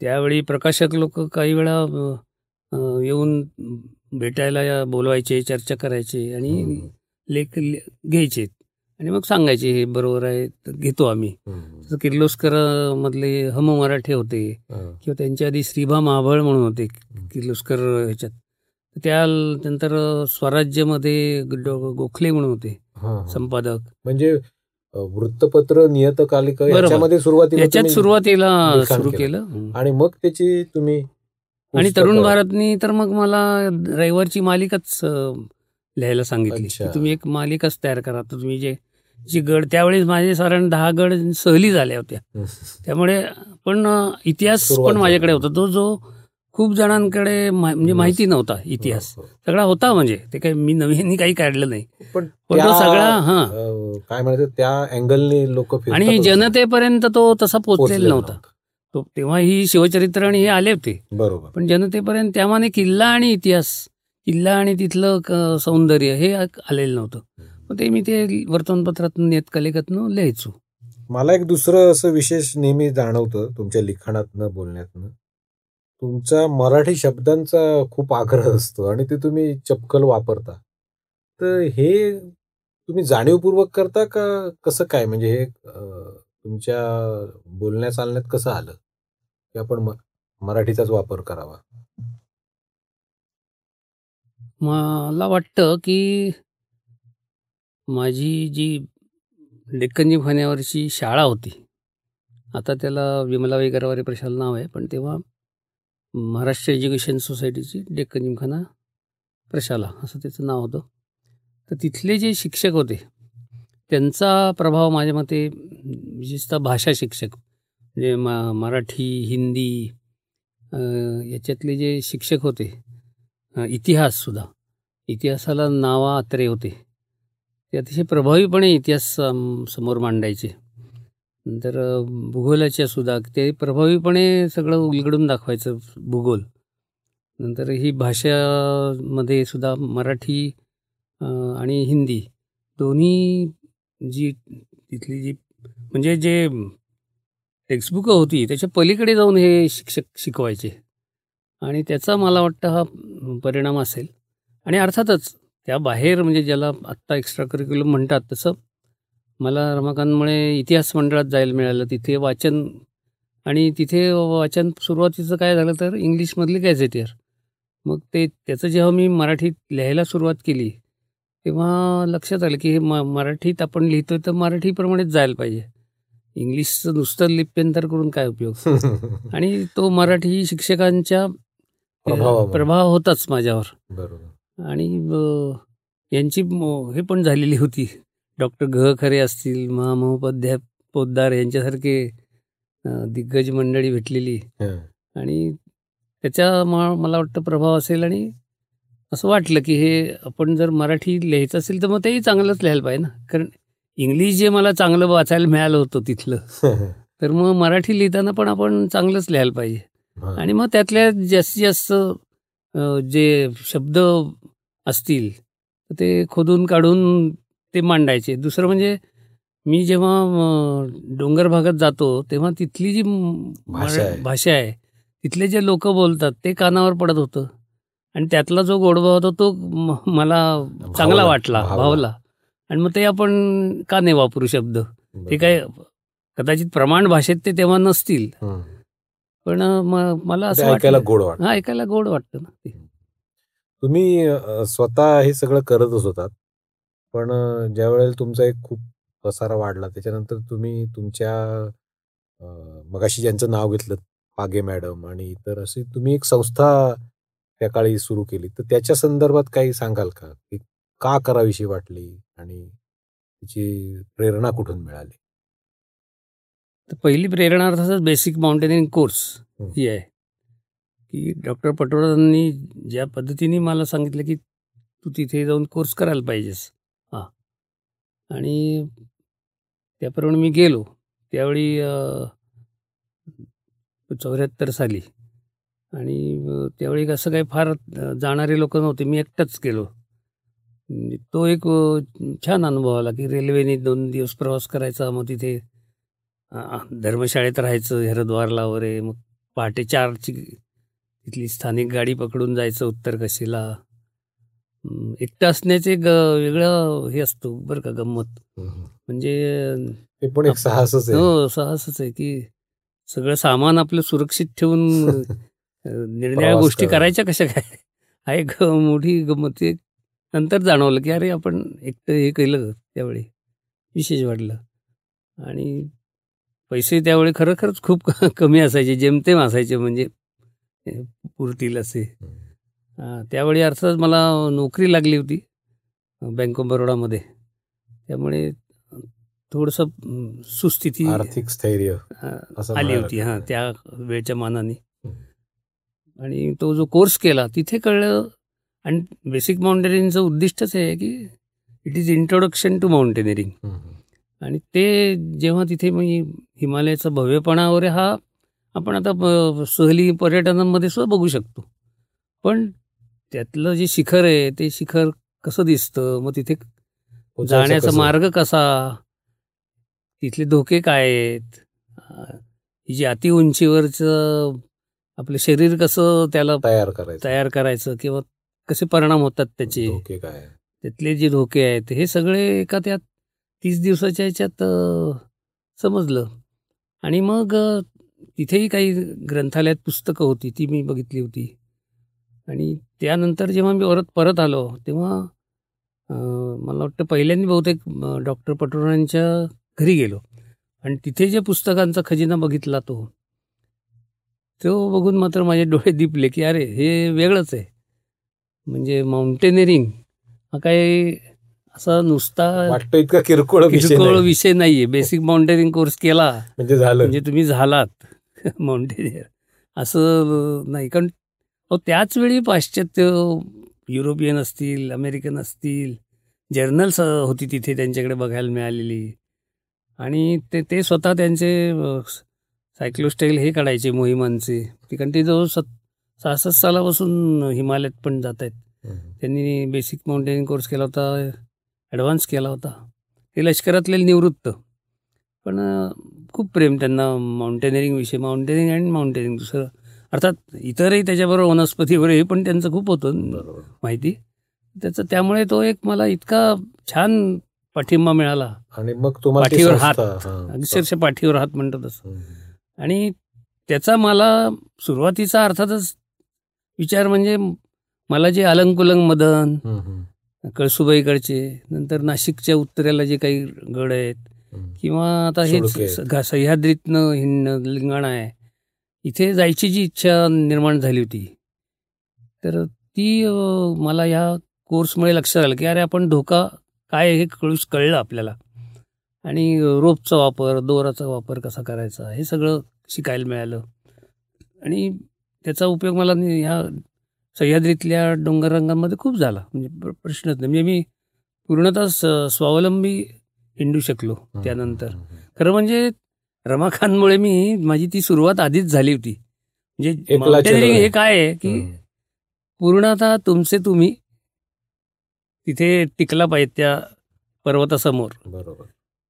त्यावेळी प्रकाशक लोक काही वेळा येऊन भेटायला या- बोलवायचे चर्चा करायचे आणि. लेख घ्यायचे आणि मग सांगायचे हे बरोबर आहे तर घेतो आम्ही. किर्लोस्कर मधले हम मराठे होते. किंवा त्यांच्या आधी श्रीभा महाबळ म्हणून होते किर्लोस्कर ह्याच्यात. त्या नंतर स्वराज्यमध्ये गोखले म्हणून होते. संपादक. म्हणजे वृत्तपत्र नियतकालिक. याच्यामध्ये सुरुवातीला याच्यात सुरुवातीला सुरू केलं. आणि मग त्याची तुम्ही आणि तरुण भारतनी तर मग मला रविवारची मालिकाच लिहायला सांगितली तुम्ही एक मालिकाच तयार करा तर तुम्ही जे जी गड त्यावेळेस माझे साधारण दहा गड सहली झाल्या होत्या. त्यामुळे पण इतिहास पण माझ्याकडे. होता तो जो खूप जणांकडे म्हणजे माहिती नव्हता इतिहास. सगळा होता म्हणजे. ते काही मी नवीन काही काढलं नाही. पण तो सगळा हा. काय म्हणायचं त्या अँगलने लोक आणि जनतेपर्यंत तो तसा पोचलेला नव्हता. तो तेव्हा ही शिवचरित्र आणि हे आले होते. बरोबर. पण जनतेपर्यंत त्यामाने किल्ला आणि इतिहास किल्ला आणि तिथलं सौंदर्य हे आलेलं नव्हतं. मग ते मी ते वर्तमानपत्रातून नियतकालिकातनं लिहायचो. मला एक दुसरं असं विशेष नेहमी जाणवतं तुमच्या लिखाणातनं बोलण्यातनं. तुमचा मराठी शब्दांचा खूप आग्रह असतो आणि ते तुम्ही चपकल वापरता. तर हे तुम्ही जाणीवपूर्वक करता का कसं काय? म्हणजे हे तुमच्या बोलण्या चालण्यात कसं आलं की आपण म- मराठीचाच वापर करावा? मला वाटतं की माझी जी डेक्कनजी जिमखान्यावरची शाळा होती आता त्याला विमला गरवारे प्रशाल नाव आहे पण तेव्हा महाराष्ट्र एज्युकेशन सोसायटीची डेक्कन जिमखाना प्रशाला असं त्याचं नाव होतं. तर तिथले जे शिक्षक होते त्यांचा प्रभाव माझ्या मते विशेषतः भाषा शिक्षक म्हणजे मा मराठी हिंदी याच्यातले जे शिक्षक होते इतिहाससुद्धा इतिहासाला नावा अत्रे होते. ते अतिशय प्रभावीपणे इतिहास समोर मांडायचे. नंतर भूगोलाच्या सुद्धा ते प्रभावीपणे सगळं उलगडून दाखवायचं भूगोल. नंतर ही भाषामध्ये सुद्धा मराठी आणि हिंदी दोन्ही जी तिथली जी म्हणजे जे टेक्स्टबुकं होती त्याच्या पलीकडे जाऊन हे शिक्षक शिकवायचे. आणि त्याचा मला वाटतं हा परिणाम असेल. आणि अर्थातच त्या बाहेर म्हणजे ज्याला आत्ता एक्स्ट्रा करिक्युलम म्हणतात तसं मला रमाकांतमुळे इतिहास मंडळात जायला मिळालं. तिथे वाचन आणि तिथे वाचन सुरुवातीचं काय झालं तर इंग्लिशमधली गॅझेटियर. मग ते त्याचं जेव्हा मी मराठीत लिहायला सुरुवात केली तेव्हा लक्षात आलं की हे म मराठीत आपण लिहितोय तर मराठीप्रमाणेच जायला पाहिजे. इंग्लिशचं नुसतं लिप्यंतर करून काय उपयोग? आणि तो मराठी शिक्षकांच्या. प्रभाव होताच माझ्यावर. बरोबर. आणि यांची हे पण झालेली होती. डॉक्टर घ खरे असतील महामहोपाध्याय पोद्दार यांच्यासारखे दिग्गज मंडळी भेटलेली. आणि त्याचा म- मला वाटतं प्रभाव असेल आणि असं वाटलं की हे आपण जर मराठी लिहायचं असेल तर मग तेही चांगलंच लिहायला पाहिजे ना कारण इंग्लिश जे मला चांगलं वाचायला मिळालं होतं तिथलं तर मग मराठी लिहिताना पण आपण चांगलंच लिहायला पाहिजे. आणि मग त्यातल्या जास्तीत जास्त जे शब्द असतील ते खोदून काढून ते मांडायचे. दुसरं म्हणजे मी जेव्हा डोंगर भागात जातो तेव्हा तिथली जी भाषा आहे. भाषा आहे तिथले जे लोक बोलतात ते कानावर पडत होतं. आणि त्यातला जो गोडवा होता तो मला चांगला वाटला भावला. आणि मग ते आपण का नाही वापरू शब्द? ते. काय कदाचित प्रमाण भाषेत ते तेव्हा नसतील. पण मला असं ऐकायला गोड वाटत. ऐकायला गोड वाटतं ना ते. तुम्ही स्वतः हे सगळं करतच होतात. पण ज्या वेळेला तुमचा एक खूप पसारा वाढला त्याच्यानंतर तुम्ही तुमच्या मगाशी ज्यांचं नाव घेतलं पागे मॅडम आणि इतर अशी तुम्ही एक संस्था त्या काळी सुरू केली. तर त्याच्या संदर्भात काही सांगाल का? की का करावीशी वाटली आणि तिची प्रेरणा कुठून मिळाली? तर पहिली प्रेरणा अर्थातच बेसिक माउंटेनिंग कोर्स हं. आहे. की डॉक्टर पटोळांनी ज्या पद्धतीने मला सांगितलं की तू तिथे जाऊन कोर्स करायला पाहिजेस. आणि त्याप्रमाणे मी गेलो. त्यावेळी चौऱ्याहत्तर साली. आणि त्यावेळी असं काही फार जाणारे लोक नव्हते. मी एकटाच गेलो. म्हणजे तो एक छान अनुभव आला की रेल्वेने दोन दिवस प्रवास करायचा. मग तिथे धर्मशाळेत राहायचं हरद्वारला वगैरे. मग पहाटे चारची तिथली स्थानिक गाडी पकडून जायचं उत्तर कशीला. एकटं असण्याचे वेगळं हे असतो बरं का गंमत. म्हणजे पण एक साहसच आहे. हो साहसच आहे की सगळं सामान आपलं सुरक्षित ठेवून निर्णया गोष्टी. करायच्या कशा काय? हा एक मोठी गंमत. नंतर जाणवलं की अरे आपण एकटं हे केलं त्यावेळी. विशेष वाटलं आणि पैसे त्यावेळी खरं खरंच खूप कमी असायचे. जेमतेम असायचे म्हणजे पुरतील असे. त्यावेळी अर्थात मला नोकरी लागली होती बँक ऑफ बरोडामध्ये. त्यामुळे थोडंसं सुस्थिती आर्थिक स्थैर्य हा, आली होती. हां त्या वेळच्या मानाने. आणि तो जो कोर्स केला तिथे कळलं आणि बेसिक माउंटेनिंगचं उद्दिष्टच आहे की it is introduction to mountaineering. आणि ते जेव्हा तिथे मी हिमालयाचा भव्यपणा वगैरे हा आपण आता सहली पर्यटनामध्ये सुद्धा बघू शकतो. पण त्यातलं जे शिखर आहे ते शिखर कसं दिसतं? मग तिथे पोचायचं जाण्याचा? मार्ग कसा? तिथले धोके काय आहेत? ही जी अति उंचीवरचं आपलं शरीर कसं त्याला तयार करायचं? तयार करायचं किंवा कसे परिणाम होतात त्याचे? धोके काय? त्यातले जे धोके आहेत हे सगळे एका त्या तीस दिवसाच्या ह्याच्यात समजलं. आणि मग तिथेही काही ग्रंथालयात पुस्तकं होती ती मी बघितली होती. आणि त्यानंतर जेव्हा मी परत परत आलो तेव्हा मला वाटतं पहिल्यांदा बहुतेक डॉक्टर पटोरांच्या घरी गेलो. आणि तिथे जे पुस्तकांचा खजिना बघितला तो तो बघून मात्र माझे डोळे दिपले की अरे हे वेगळंच आहे. म्हणजे माउंटेनिअरिंग हा काही असा नुसता वाटतं इतका किरकोळ विषय किरकोळ. विषय नाहीये. बेसिक माउंटेनिअरिंग कोर्स केला. म्हणजे झालं. म्हणजे तुम्ही झालात. माउंटेनियर असं नाही. कारण अहो, त्याच वेळी पाश्चात्य युरोपियन असतील अमेरिकन असतील जर्नल्स होती तिथे त्यांच्याकडे बघायला मिळालेली. आणि ते ते स्वतः त्यांचे सायक्लोस्टाईल हे काढायचे मोहिमांचे. कारण ते जवळ सत सहासष्ट सालापासून हिमालयात पण जात आहेत. त्यांनी बेसिक माउंटेनिंग कोर्स केला होता ॲडव्हान्स केला होता. ते लष्करातले निवृत्त. पण खूप प्रेम त्यांना माउंटेनिअरिंग विषयी माउंटेनिंग अँड माउंटेनिंग दुसरं अर्थात इतरही त्याच्याबरोबर वनस्पती वगैरे पण त्यांचं खूप होतं माहिती? त्याचं त्यामुळे तो एक मला इतका छान पाठिंबा मिळाला. आणि मग पाठीवर हात. अक्षरशः पाठीवर हात म्हणतात असं. आणि त्याचा मला सुरुवातीचा अर्थातच विचार म्हणजे मला जे अलंकुलंग मदन कळसुबाईकडचे नंतर नाशिकच्या उत्तरेला जे काही गड आहेत. किंवा आता हे सह्याद्रीतनं हिंड लिंगाणा आहे. इथे जायची जी इच्छा निर्माण झाली होती तर ती मला ह्या कोर्समुळे लक्षात आलं की अरे आपण धोका काय हे कळू कळलं आपल्याला आणि रोपचा वापर दोराचा वापर कसा करायचा हे सगळं शिकायला मिळालं आणि त्याचा उपयोग मला ह्या सह्याद्रीतल्या डोंगर रंगांमध्ये खूप झाला म्हणजे प्र- प्रश्नच नाही म्हणजे मी पूर्णतः स- स्वावलंबी हिंडू शकलो. त्यानंतर. खरं म्हणजे रमाखानमुळे मी माझी ती सुरुवात आधीच झाली होती. म्हणजे. हे काय आहे की. पूर्णतः तुमचे तुम्ही तिथे टिकला पाहिजे त्या पर्वतासमोर. बरोबर.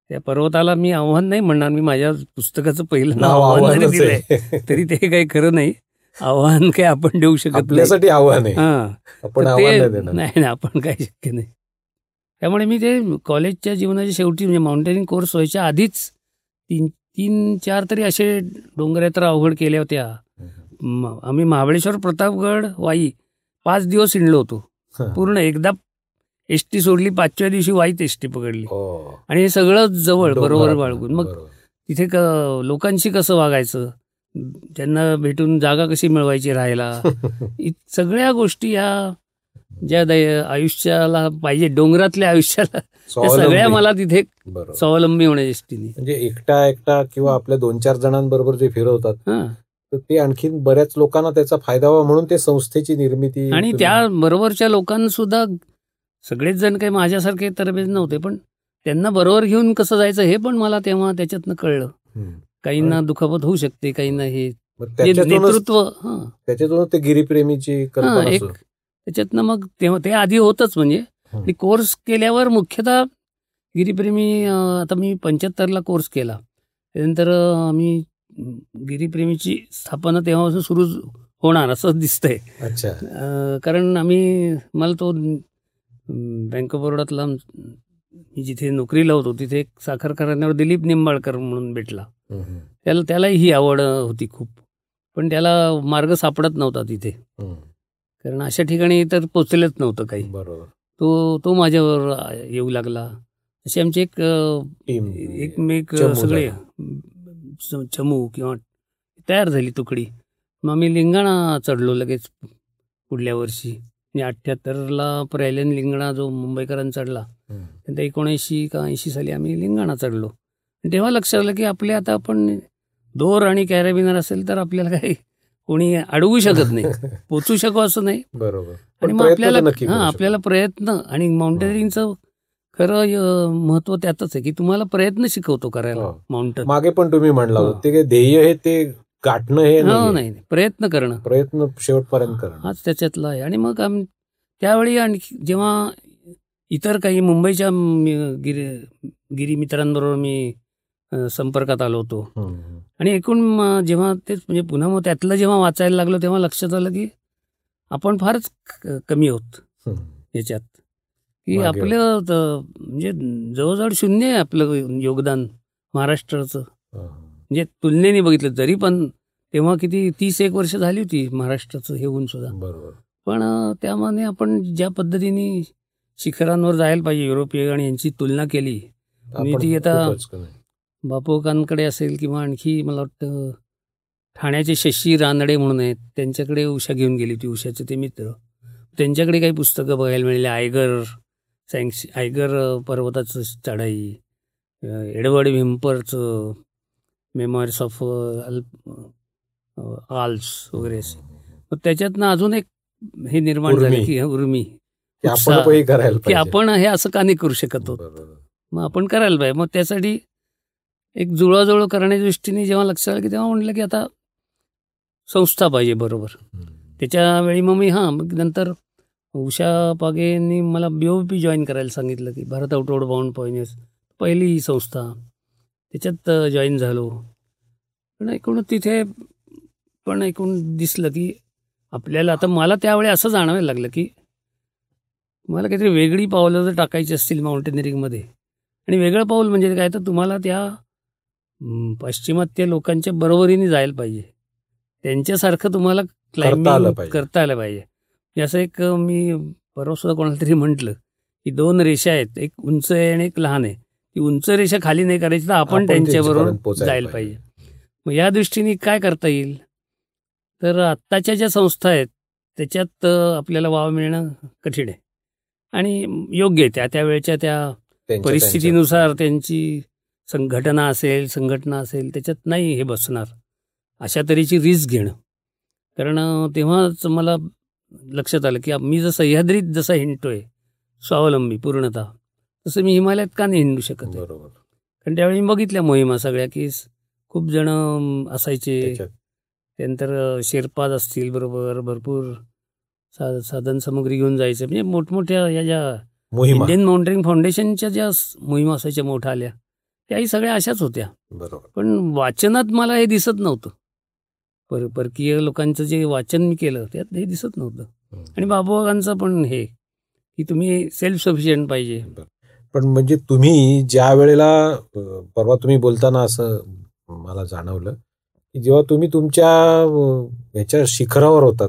त्या पर्वताला मी आव्हान नाही म्हणणार मी माझ्या पुस्तकाचं पहिलं नाव आव्हान दिलंय. तरी ते काही खरं नाही. आव्हान काही आपण देऊ शकत नाही. आव्हान हा. नाही आपण काही शक्य नाही. त्यामुळे मी ते कॉलेजच्या जीवनाच्या शेवटी म्हणजे माउंटेनिंग कोर्स व्हायच्या आधीच तीन तीन चार तरी असे डोंगरयात्रा अवघड केल्या होत्या आम्ही महाबळेश्वर प्रतापगड वाई पाच दिवस हिंडलो होतो. पूर्ण एकदा एस टी सोडली पाचव्या दिवशी वाईत एस टी पकडली हो. आणि हे सगळं जवळ बरोबर. बाळगून मग. तिथे क लोकांशी कसं वागायचं त्यांना भेटून जागा कशी मिळवायची राहायला सगळ्या गोष्टी या ज्या आयुष्याला पाहिजे डोंगरातल्या आयुष्याला. सगळ्या मला तिथे स्वावलंबी होण्याच्या दृष्टीने म्हणजे एकटा एकटा किंवा आपल्या दोन चार जणांबरोबर जे फिरवतात तर ते आणखीन बऱ्याच लोकांना त्याचा फायदा व्हावा म्हणून ते संस्थेची निर्मिती आणि त्या बरोबरच्या लोकांना सुद्धा सगळेच जण काही माझ्यासारखे तरबेज नव्हते पण त्यांना बरोबर घेऊन कसं जायचं हे पण मला तेव्हा त्याच्यातनं कळलं. काहींना दुखापत होऊ शकते काहींना हे नेतृत्व त्याच्यातूनच ते गिरीप्रेमीची एक. त्याच्यातनं मग तेव्हा ते आधी होतच म्हणजे. आणि कोर्स केल्यावर मुख्यतः गिरीप्रेमी आता मी पंच्याहत्तरला कोर्स केला. त्यानंतर आम्ही गिरीप्रेमीची स्थापना तेव्हापासून सुरू होणार असं दिसतंय. कारण आम्ही मला तो बँक ऑफ बरोडातला मी जिथे नोकरीला होतो तिथे एक साखर कारखान्यावर दिलीप निंबाळकर म्हणून भेटला. त्याला त्यालाही ही आवड होती खूप. पण त्याला मार्ग सापडत नव्हता तिथे. कारण अशा ठिकाणी तर पोचलेच नव्हतं काही. बरोबर. तो तो माझ्यावर येऊ लागला. असे आमचे एक एकमेक सगळे चमू किंवा तयार झाली तुकडी. मग आम्ही लिंगाणा चढलो लगेच पुढल्या वर्षी. म्हणजे अठ्ठ्याहत्तरला पहिल्याने लिंगाणा जो मुंबईकरांना चढला. हम्म. नंतर एकोणऐंशी का ऐंशी साली आम्ही लिंगाणा चढलो. तेव्हा लक्षात आलं की आपले आता आपण दोर आणि कॅरेबिनर असेल तर आपल्याला काही कोणी अडवू शकत नाही पोचू शकू असं नाही बरोबर आणि मग आपल्याला हा आपल्याला प्रयत्न आणि माउंटेनिंगचं खरं महत्त्व त्यातच आहे की तुम्हाला प्रयत्न शिकवतो करायला हो. माउंटन मागे पण तुम्ही म्हणला हो. ते ध्येय हे ते गाठणं हे हो. नाही. प्रयत्न करणं प्रयत्न शेवटपर्यंत करणं हाच त्याच्यातला आहे आणि मग त्यावेळी आणखी जेव्हा इतर काही मुंबईच्या गिरी गिरी मित्रांबरोबर मी संपर्कात आलो होतो. आणि एकूण जेव्हा तेच म्हणजे पुन्हा मग त्यातलं जेव्हा वाचायला लागलो तेव्हा लक्षात आलं की आपण फारच कमी आहोत. याच्यात की आपलं म्हणजे जवळजवळ शून्य आहे आपलं योगदान महाराष्ट्राचं. म्हणजे तुलनेने बघितलं तरी पण तेव्हा किती तीस एक वर्ष झाली होती महाराष्ट्राचं हे होऊन सुद्धा बरोबर पण त्यामाने आपण ज्या पद्धतीने शिखरांवर जायला पाहिजे युरोपीय आणि यांची तुलना केली ती आता-. बापोकांकडे असेल किंवा आणखी मला वाटतं ठाण्याचे शशी रानडे म्हणून आहेत त्यांच्याकडे उषा घेऊन गेली होती उषाचे ते मित्र. त्यांच्याकडे काही पुस्तकं बघायला मिळाली आयगर सँक्स आयगर पर्वताचं चढाई एडवर्ड व्हिम्परचं मेमॉरीज ऑफ आल्स वगैरे असे. मग त्याच्यातनं अजून एक हे निर्माण झालं. की उर्मी. की आपण हे करायला की पाहिजे. आपण हे असं का नाही करू शकत बरोबर. मग आपण करायला पाहिजे. मग त्यासाठी एक जुळवाजुळव करण्याच्या दृष्टीने जेव्हा लक्षात आलं की तेव्हा म्हटलं की आता संस्था पाहिजे बरोबर. त्याच्यावेळी मग मी हां मग नंतर उषा पागेंनी मला बी ओ पी जॉईन करायला सांगितलं की भारत आउटवर्ड बाउंड पॉइनियर्स पहिली ही संस्था. त्याच्यात जॉईन झालो. पण एकूण तिथे पण एकूण दिसलं की आपल्याला आता मला त्यावेळी असं जाणवायला लागलं की मला काहीतरी वेगळी पावलं जर टाकायची असतील माउंटेनिअरिंगमध्ये आणि वेगळं पाऊल म्हणजे काय? तर तुम्हाला त्या पाश्चिमात्य लोकांच्या बरोबरीने जायला पाहिजे. त्यांच्यासारखं तुम्हाला क्लाइम्बिंग. करता आलं पाहिजे. असं एक मी परवा सुद्धा कोणाला तरी म्हटलं की दोन रेषा आहेत. एक उंच आहे आणि एक लहान आहे. ती उंच रेषा खाली नाही करायची तर आपण त्यांच्याबरोबर जायला पाहिजे. मग या दृष्टीने काय करता येईल? तर आत्ताच्या ज्या संस्था आहेत त्याच्यात आपल्याला वाव मिळणं कठीण आहे. आणि योग्य आहे त्या त्या वेळच्या त्या परिस्थितीनुसार त्यांची संघटना असेल संघटना असेल त्याच्यात नाही हे बसणार. अशा तऱ्हेची रिस्क घेणं. कारण तेव्हाच मला लक्षात आलं की मी जर सह्याद्रीत जसा हिंडतोय स्वावलंबी पूर्णतः तसं मी हिमालयात का नाही हिंडू शकत बरोबर. कारण त्यावेळी मी बघितल्या मोहिमा सगळ्या की खूप जण असायचे. त्यानंतर शेर्पाज असतील बरोबर भरपूर सा साधन सामग्री घेऊन जायचं. म्हणजे मोठमोठ्या या ज्या इंडियन माउंटेनिंग फाउंडेशनच्या ज्या मोहिमा असायच्या मोठ्या आल्या. त्याही सगळ्या अशाच होत्या. बरोबर. पण वाचनात मला हे दिसत नव्हतं. पर परकीय लोकांचं जे वाचन मी केलं त्यात हे दिसत नव्हतं. आणि बाबुबागांचं पण हे की तुम्ही सेल्फ सफिशियंट पाहिजे पण म्हणजे तुम्ही ज्या वेळेला परवा तुम्ही बोलताना असं मला जाणवलं की जेव्हा तुम्ही तुमच्या ह्याच्या शिखरावर होतात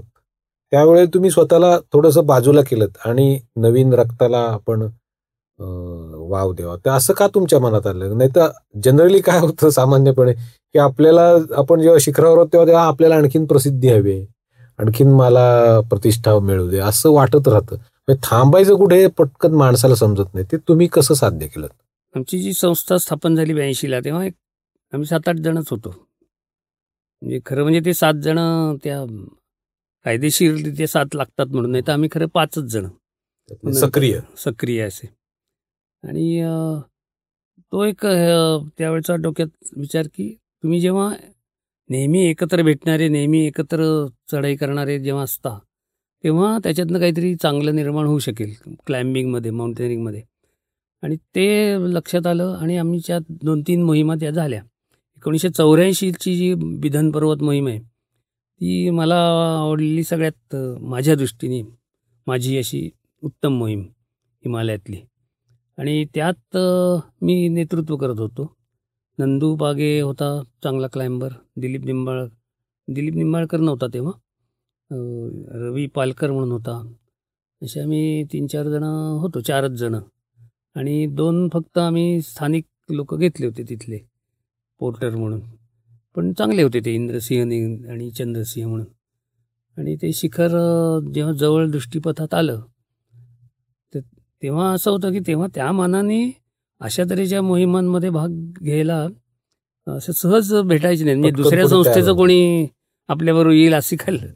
त्यावेळेला तुम्ही स्वतःला थोडंसं बाजूला केलं आणि नवीन रक्ताला आपण वाव द्यावा तर असं का तुमच्या मनात आलं? नाही तर जनरली काय होतं सामान्यपणे की आपल्याला आपण जेव्हा शिखरावर होतो तेव्हा तेव्हा आपल्याला आणखीन प्रसिद्धी हवी आहे. आणखीन मला प्रतिष्ठा मिळू दे असं वाटत राहतं. म्हणजे थांबायचं कुठे पटकन माणसाला समजत नाही. ते तुम्ही कसं साध्य केलं आमची जी संस्था स्थापन झाली ब्याऐंशीला तेव्हा एक आम्ही सात आठ जणच होतो. म्हणजे खरं म्हणजे ते सात जण त्या कायदेशीर ते सात लागतात म्हणून नाही तर आम्ही खरं पाचच जण. सक्रिय. सक्रिय असे. आणि तो एक त्यावेळचा डोक्यात विचार की तुम्ही जेव्हा नेहमी एकत्र भेटणारे नेहमी एकत्र चढाई करणारे जेव्हा असता तेव्हा त्याच्यातनं काहीतरी चांगलं निर्माण होऊ शकेल क्लाइम्बिंगमध्ये माउंटेनिंगमध्ये. आणि ते लक्षात आलं आणि आमच्या दोन तीन मोहिमा त्या झाल्या. एकोणीसशे चौऱ्याऐंशीची जी बिधन पर्वत मोहीम आहे ती मला आवडलेली सगळ्यात माझ्या दृष्टीने माझी अशी उत्तम मोहीम हिमालयातली. आणि त्यात मी नेतृत्व करत होतो. नंदू बागे होता चांगला क्लाइंबर दिलीप निंबाळ दिलीप निंबाळकर नव्हता तेव्हा. रवी पालकर म्हणून होता. असे आम्ही तीन चार जणं होतो चारच जणं. आणि दोन फक्त आम्ही स्थानिक लोक घेतले होते तिथले पोर्टर म्हणून. पण चांगले होते ते इंद्रसिंह आणि चंद्रसिंह म्हणून. आणि ते शिखर जेव्हा जवळ दृष्टीपथात आलं तेव्हा असं होतं की तेव्हा त्या मानाने अशा तऱ्हेच्या मोहिमांमध्ये भाग घ्यायला असं सहज भेटायचे नाही. म्हणजे दुसऱ्या संस्थेचं. कोणी आपल्याबरोबर येईल अशी खाल्लं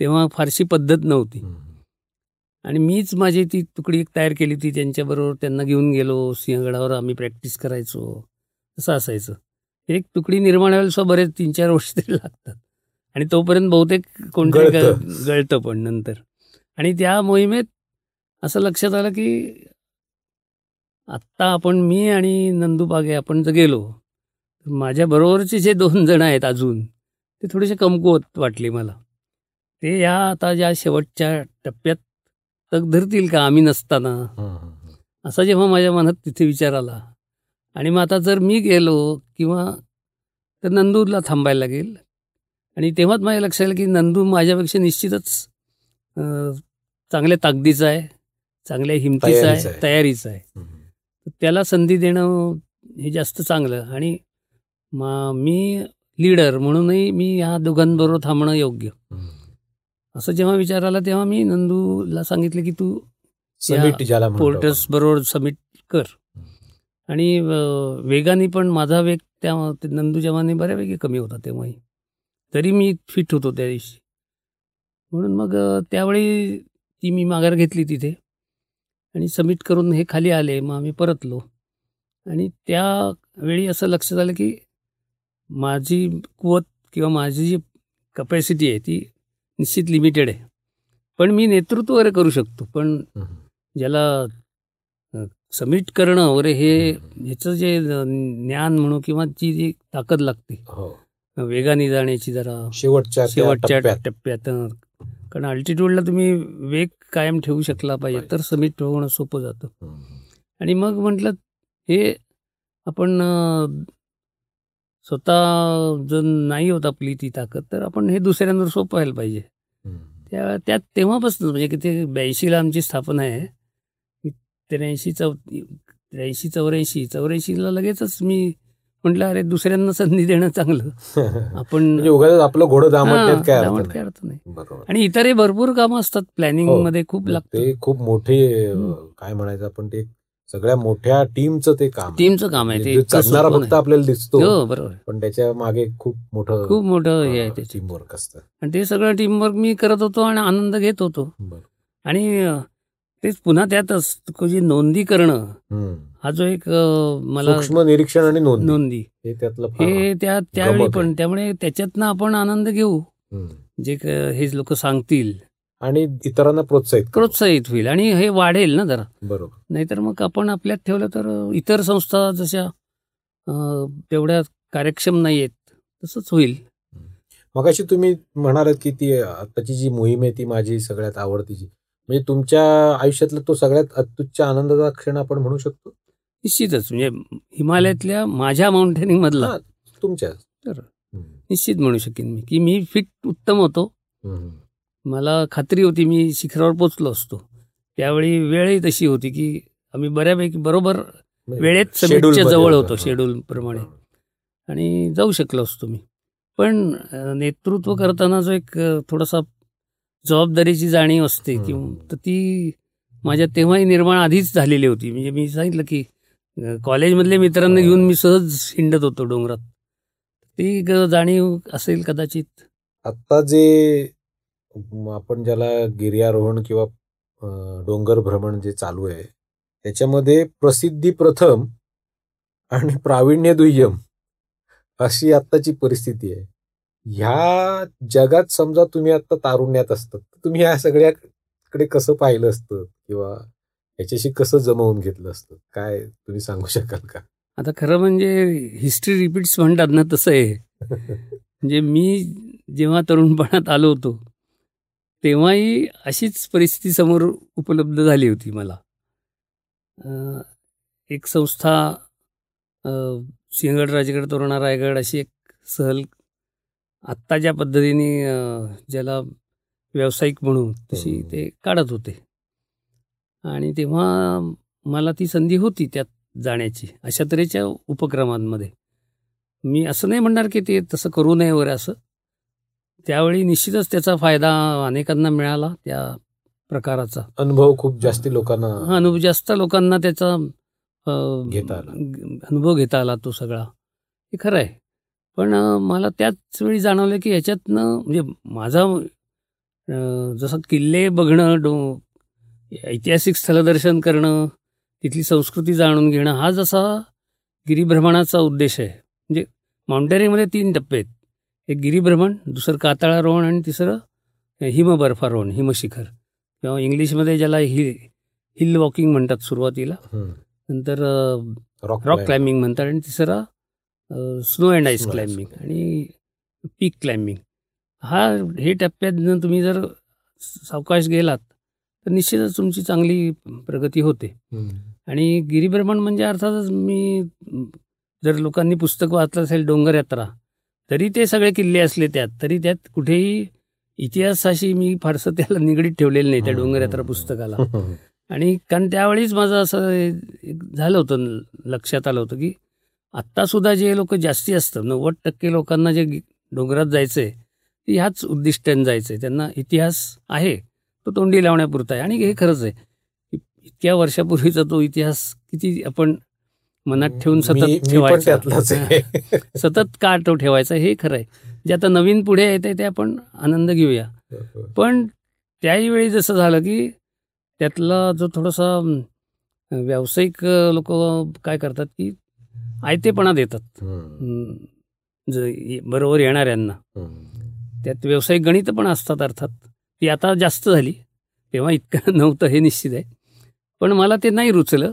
तेव्हा फारशी पद्धत नव्हती. आणि मीच माझी ती तुकडी एक तयार केली होती. त्यांच्याबरोबर त्यांना घेऊन गेलो. सिंहगडावर आम्ही प्रॅक्टिस करायचो. असं असायचं. एक तुकडी निर्माण व्हायला सुद्धा बरेच तीन चार वर्ष तरी लागतात. आणि तोपर्यंत बहुतेक. ग- गळतं पण नंतर. आणि त्या मोहिमेत असं लक्षात आलं की आत्ता आपण मी आणि नंदू बागे आपण जर गेलो तर माझ्या बरोबरचे जे दोन जण आहेत अजून ते थोडेसे कमकुवत वाटले मला. ते या आता ज्या शेवटच्या टप्प्यात तग धरतील का आम्ही नसताना? असा जेव्हा माझ्या मनात तिथे विचार आला. आणि मग आता जर मी गेलो किंवा तर नंदूला थांबायला लागेल. आणि तेव्हाच माझ्या लक्षात आलं की नंदू माझ्यापेक्षा निश्चितच चांगल्या ताकदीचा आहे. चांगल्या हिमतीचा आहे. तयारीचा आहे. त्याला संधी देणं हे जास्त चांगलं. आणि मा लीडर म्हणूनही मी ह्या दोघांबरोबर थांबणं योग्य. असं जेव्हा विचार आला तेव्हा मी नंदूला सांगितलं की तू. पोर्टर्स बरोबर सबमिट कर. आणि वेगाने पण माझा वेग त्या नंदू जवाने बऱ्यापैकी कमी होता तेव्हाही. तरी मी फिट होतो त्या दिवशी. म्हणून मग त्यावेळी ती मी माघार घेतली तिथे. आणि सबमिट करून हे खाली आले मग आम्ही परतलो आणि त्यावेळी असं लक्षात आलं की माझी कुवत किंवा माझी जी कपॅसिटी आहे ती निश्चित लिमिटेड आहे पण मी नेतृत्व वगैरे करू शकतो पण. ज्याला सबमिट करणं वगैरे हे ह्याचं जे ज्ञान म्हणू किंवा जी जी ताकद लागते हो वेगाने जाण्याची जरा शेवटच्या शेवटच्या टप्प्यात. कारण अल्टिट्यूडला तुम्ही वेग कायम ठेवू शकला पाहिजे तर सबमिट होणं सोपं जातं. आणि मग म्हटलं हे आपण स्वतः जर नाही होत आपली ती ताकद तर आपण हे दुसऱ्यांवर सोपं व्हायला पाहिजे. त्या त्यात तेव्हापासून म्हणजे किती ब्याऐंशीला आमची स्थापना आहे त्र्याऐंशी चौ त्र्याऐंशी चौऱ्याऐंशी चौऱ्याऐंशीला लगेचच मी म्हटलं अरे दुसऱ्यांना संधी देणं चांगलं आपण म्हणजे उगाच आपलं घोडं दामटण्यात हां, काय अर्थ नाही. आणि इतरही भरपूर कामं असतात प्लॅनिंग हो. मध्ये खूप लागतं ते खूप मोठे. काय म्हणायचं आपण ते सगळ्या मोठ्या टीमचं ते काम. टीमचं काम आहे ते म्हणजे सोपं फक्त. आपल्याला दिसतो हो बरोबर. पण त्याच्यामागे खूप मोठं खूप मोठं हे आहे त्याचं टीम वर्क असतं आणि ते सगळं टीमवर्क मी करत होतो आणि आनंद घेत होतो. आणि तेच पुन्हा त्यातच जी नोंदी करणं. हा जो एक मला सूक्ष्म निरीक्षण आणि नोंद. हे हे त्या त्यावेळी पण. त्यामुळे त्याच्यातनं आपण आनंद घेऊ. जे क- हे लोक सांगतील. आणि इतरांना प्रोत्साहित. प्रोत्साहित होईल. आणि हे वाढेल ना जरा. बरोबर. नाहीतर मग आपण आपल्यात ठेवलं तर इतर संस्था जशा तेवढ्या कार्यक्षम नाही आहेत तसंच होईल. मग अशी तुम्ही म्हणालात की ती आताची जी मोहीम आहे ती माझी सगळ्यात आवडतीची. म्हणजे तुमच्या आयुष्यातला तो सगळ्यात अत्युच्च आनंदाचा क्षण आपण म्हणू शकतो निश्चितच म्हणजे हिमालयातल्या माझ्या माउंटेनिंग मधला. तुमच्या तर. निश्चित म्हणू शकेन मी की मी फिट उत्तम होतो. मला खात्री होती मी शिखरावर पोचलो असतो त्यावेळी वेळही तशी होती की आम्ही बऱ्यापैकी बरोबर वेळेत म्हणजे Schedule समिटच्या जवळ होतं. शेड्यूल प्रमाणे आणि जाऊ शकलो असतो मी पण नेतृत्व करताना जो एक थोडासा जबाबदारीची जाणीव असते. किंवा तर ती माझ्या तेव्हाही निर्माण आधीच झालेली होती म्हणजे मी सांगितलं की कॉलेजमधल्या मित्रांना. घेऊन मी सहज हिंडत होतो डोंगरात ती जाणीव असेल कदाचित आता जे आपण ज्याला गिर्यारोहण किंवा डोंगर भ्रमण जे चालू आहे त्याच्यामध्ये प्रसिद्धी प्रथम आणि प्रावीण्य दुय्यम अशी आत्ताची परिस्थिती आहे ह्या जगात समजा तुम्ही आता तारुण्यात असतात तर तुम्ही ह्या सगळ्याकडे कसं पाहिलं असतं? किंवा याच्याशी कसं जमवून घेतलं असतं? काय तुम्ही सांगू शकाल का? आता खरं म्हणजे हिस्ट्री रिपीट्स म्हणतात ना तसं आहे. म्हणजे मी जेव्हा तरुणपणात आलो होतो तेव्हाही अशीच परिस्थिती समोर उपलब्ध झाली होती मला. एक संस्था सिंहगड राजगड तोरणा रायगड अशी एक सहल आत्ता ज्या पद्धतीने ज्याला व्यावसायिक म्हणू तशी. ते काढत होते. आणि तेव्हा मला ती संधी होती त्यात जाण्याची अशा तऱ्हेच्या उपक्रमांमध्ये. मी असं नाही म्हणणार की ते तसं करू नये वगैरे असं. त्यावेळी निश्चितच त्याचा फायदा अनेकांना मिळाला त्या प्रकाराचा. अनुभव खूप जास्ती लोकांना हा अनुभव जास्त लोकांना त्याचा घेता. अनुभव घेता आला तो सगळा. हे खरं आहे. पण मला त्याच वेळी जाणवलं की ह्याच्यातनं म्हणजे माझा जसं किल्ले बघणं डो ऐतिहासिक स्थलदर्शन करणं तिथली संस्कृती जाणून घेणं हा जसा गिरिभ्रमणाचा उद्देश आहे. म्हणजे माउंटेनिंगमध्ये तीन टप्पे आहेत. एक गिरिभ्रमण दुसरं कातळारोहण आणि तिसरं हिमबर्फारोहण हिमशिखर. किंवा इंग्लिशमध्ये ज्याला हिल हिल वॉकिंग म्हणतात सुरुवातीला. नंतर रॉक रॉक क्लाइम्बिंग म्हणतात आणि तिसरा स्नो अँड आईस क्लाइम्बिंग आणि पीक क्लाइम्बिंग हा हे टप्प्यात तुम्ही जर सावकाश गेलात तर निश्चितच तुमची चांगली प्रगती होते. आणि गिरिभ्रमण म्हणजे अर्थातच मी जर लोकांनी पुस्तक वाचलं असेल डोंगर यात्रा तरी ते सगळे किल्ले असले त्यात तरी त्यात कुठेही इतिहासाशी मी फारसं त्याला निगडीत ठेवलेलं नाही त्या डोंगर यात्रा पुस्तकाला. आणि कारण त्यावेळीच माझं असं एक झालं होतं लक्षात आलं होतं की आत्तासुद्धा जे लोक जास्ती असतं नव्वद टक्के लोकांना जे डोंगरात जायचं आहे ते ह्याच उद्दिष्टाने जायचं आहे त्यांना इतिहास आहे तो तोंडी लावण्यापुरता आहे. आणि हे खरंच आहे की इतक्या वर्षापूर्वीचा तो इतिहास किती आपण मनात ठेवून सतत ठेवायचा. सतत का तो ठेवायचा हे खरं आहे. जे आता नवीन पुढे येते ते आपण आनंद घेऊया. पण त्याही वेळी जसं झालं की त्यातला जो थोडासा व्यावसायिक लोक काय करतात की आयतेपणा देतात. बरोबर येणाऱ्यांना. त्यात व्यावसायिक गणित पण असतात अर्थात. ती आता जास्त झाली. तेव्हा इतकं नव्हतं हे निश्चित आहे. पण मला ते नाही रुचलं.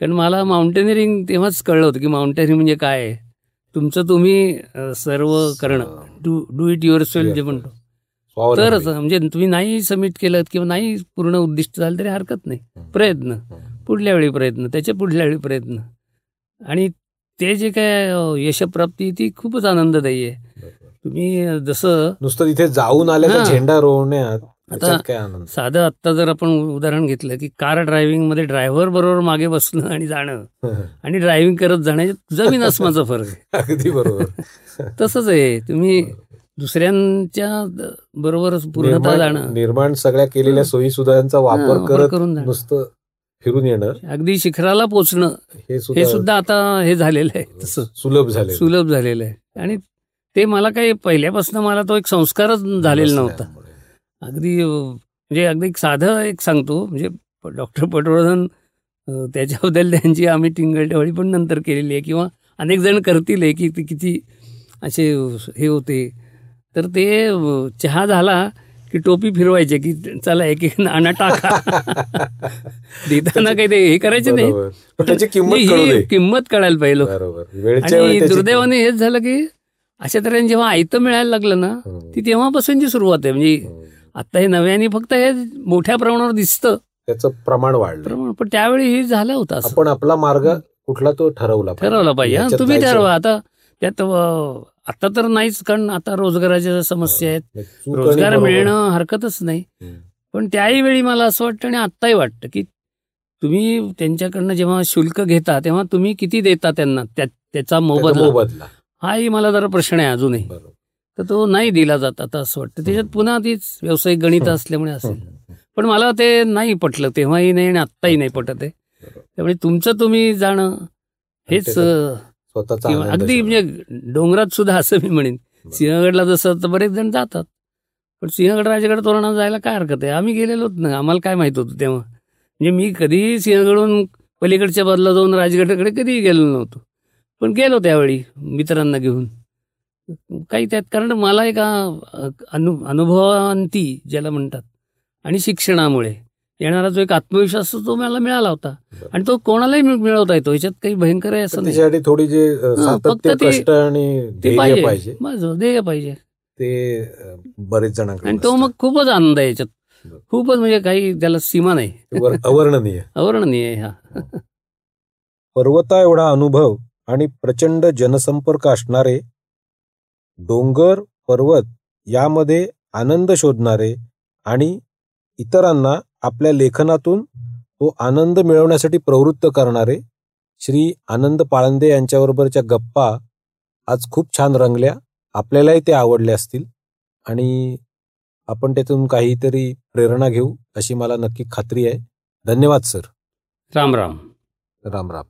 कारण मला माउंटेनिअरिंग तेव्हाच कळलं होतं की माउंटेनिअरिंग म्हणजे काय आहे. तुमचं तुम्ही सर्व करणं. Do do it yourself जे म्हणतो. तरच म्हणजे तुम्ही नाही सबमिट केलं किंवा नाही पूर्ण उद्दिष्ट झालं तरी हरकत नाही. प्रयत्न. पुढल्या वेळी प्रयत्न. त्याच्या पुढल्या वेळी प्रयत्न. आणि ते जे काय यशप्राप्ती ती खूपच आनंददायी आहे. तुम्ही जसं नुसतं तिथे जाऊन आल्याचा हा. झेंडा रोवण्यात आनंद? साधं आत्ता जर आपण उदाहरण घेतलं की कार ड्रायव्हिंगमध्ये ड्रायव्हर बरोबर मागे बसणं आणि जाणं आणि ड्रायव्हिंग करत जाण्यात जमीन आसमाचा फरक आहे. अगदी बरोबर. तसंच आहे. तुम्ही दुसऱ्यांच्या बरोबर पूर्णता जाणं. निर्माण सगळ्या केलेल्या सोयी हा, वापर करत करून जाणं. नुसतं फिरून येणं अगदी शिखराला पोचणं. हे सुद्धा आता हे झालेलं आहे. तसं. सुलभ झाले सुलभ झालेलं आहे. आणि ते मला काही पहिल्यापासून मला तो एक संस्कारच झालेला नव्हता. अगदी म्हणजे अगदी एक साधं एक सांगतो. म्हणजे डॉक्टर पटवर्धन त्याच्याबद्दल त्यांची आम्ही टिंगलटवळी पण नंतर केलेली आहे. किंवा अनेक जण करतील हे की ते किती असे हे होते. तर ते चहा झाला. की टोपी फिरवायचे की चला एक एक नाणं टाका. देताना काही ते हे करायचे नाही. किंमत ही कळायला पाहिजे आणि दुर्दैवाने हेच झालं की अशा तऱ्हेने जेव्हा आयतं मिळायला लागलं ना किंमत. ती तेव्हापासूनची सुरुवात आहे. म्हणजे हम्म. आता हे नव्याने फक्त हे मोठ्या प्रमाणावर दिसतं. त्याचं प्रमाण वाढलं. पण त्यावेळी हे झालं होतं असं. आपण आपला मार्ग कुठला तो ठरवला ठरवलं पाहिजे. हा, तुम्ही. ठरवा. आता त्यात आता तर नाहीच कारण आता रोजगाराच्या समस्या आहेत रोजगार. मिळणं हरकतच नाही. पण त्याही वेळी मला असं वाटतं आणि आत्ताही वाटतं की तुम्ही त्यांच्याकडनं जेव्हा शुल्क घेता तेव्हा तुम्ही किती देता त्यांना त्या- त्याचा मोबदला? हाही मला जरा प्रश्न आहे अजूनही. तर तो नाही दिला जात आता असं वाटतं. त्याच्यात पुन्हा तीच व्यावसायिक गणित असल्यामुळे असेल. पण मला ते नाही पटलं तेव्हाही नाही आणि आत्ताही नाही पटत आहे. त्यामुळे तुमचं तुम्ही जाणं हेच स्वतःचा अगदी. म्हणजे डोंगरात सुद्धा असं मी म्हणेन. सिंहगडला जसं तर बरेच जण जातात. पण सिंहगड राजगड तोरणा जायला काय हरकत आहे? आम्ही गेलेलोच ना. आम्हाला काय माहीत होतं तेव्हा? म्हणजे मी कधीही सिंहगडहून पलीकडच्या बाजूला जाऊन राजगडाकडे कधीही गेलो नव्हतो. पण गेलो त्यावेळी मित्रांना घेऊन. काही त्यात कारण मला एका अनु अनुभवांती ज्याला म्हणतात आणि शिक्षणामुळे. येणारा जो एक आत्मविश्वास तो मला मिळाला होता. आणि तो कोणालाही मिळ- मिळवता येतो. याच्यात काही भयंकर आहे असं त्याच्यासाठी थोडी जे फक्त कष्ट आणि पाहिजे. पाहिजे. माझं ध्येय पाहिजे. ते बरेच जणांकडे आणि तो. मग खूपच आनंद आहे याच्यात. खूपच म्हणजे काही त्याला सीमा नाही. अवर्णनीय. अवर्णनीय हा. पर्वता एवढा अनुभव आणि प्रचंड जनसंपर्क असणारे डोंगर पर्वत यामध्ये आनंद शोधणारे आणि इतरांना आपल्या लेखनातून तो आनंद मिळवण्यासाठी प्रवृत्त करणारे श्री आनंद पाळंदे यांच्याबरोबरच्या गप्पा आज खूप छान रंगल्या. आपल्यालाही ते आवडले असतील. आणि आपण त्यातून काहीतरी प्रेरणा घेऊ अशी मला नक्की खात्री आहे. धन्यवाद सर. राम राम. राम राम.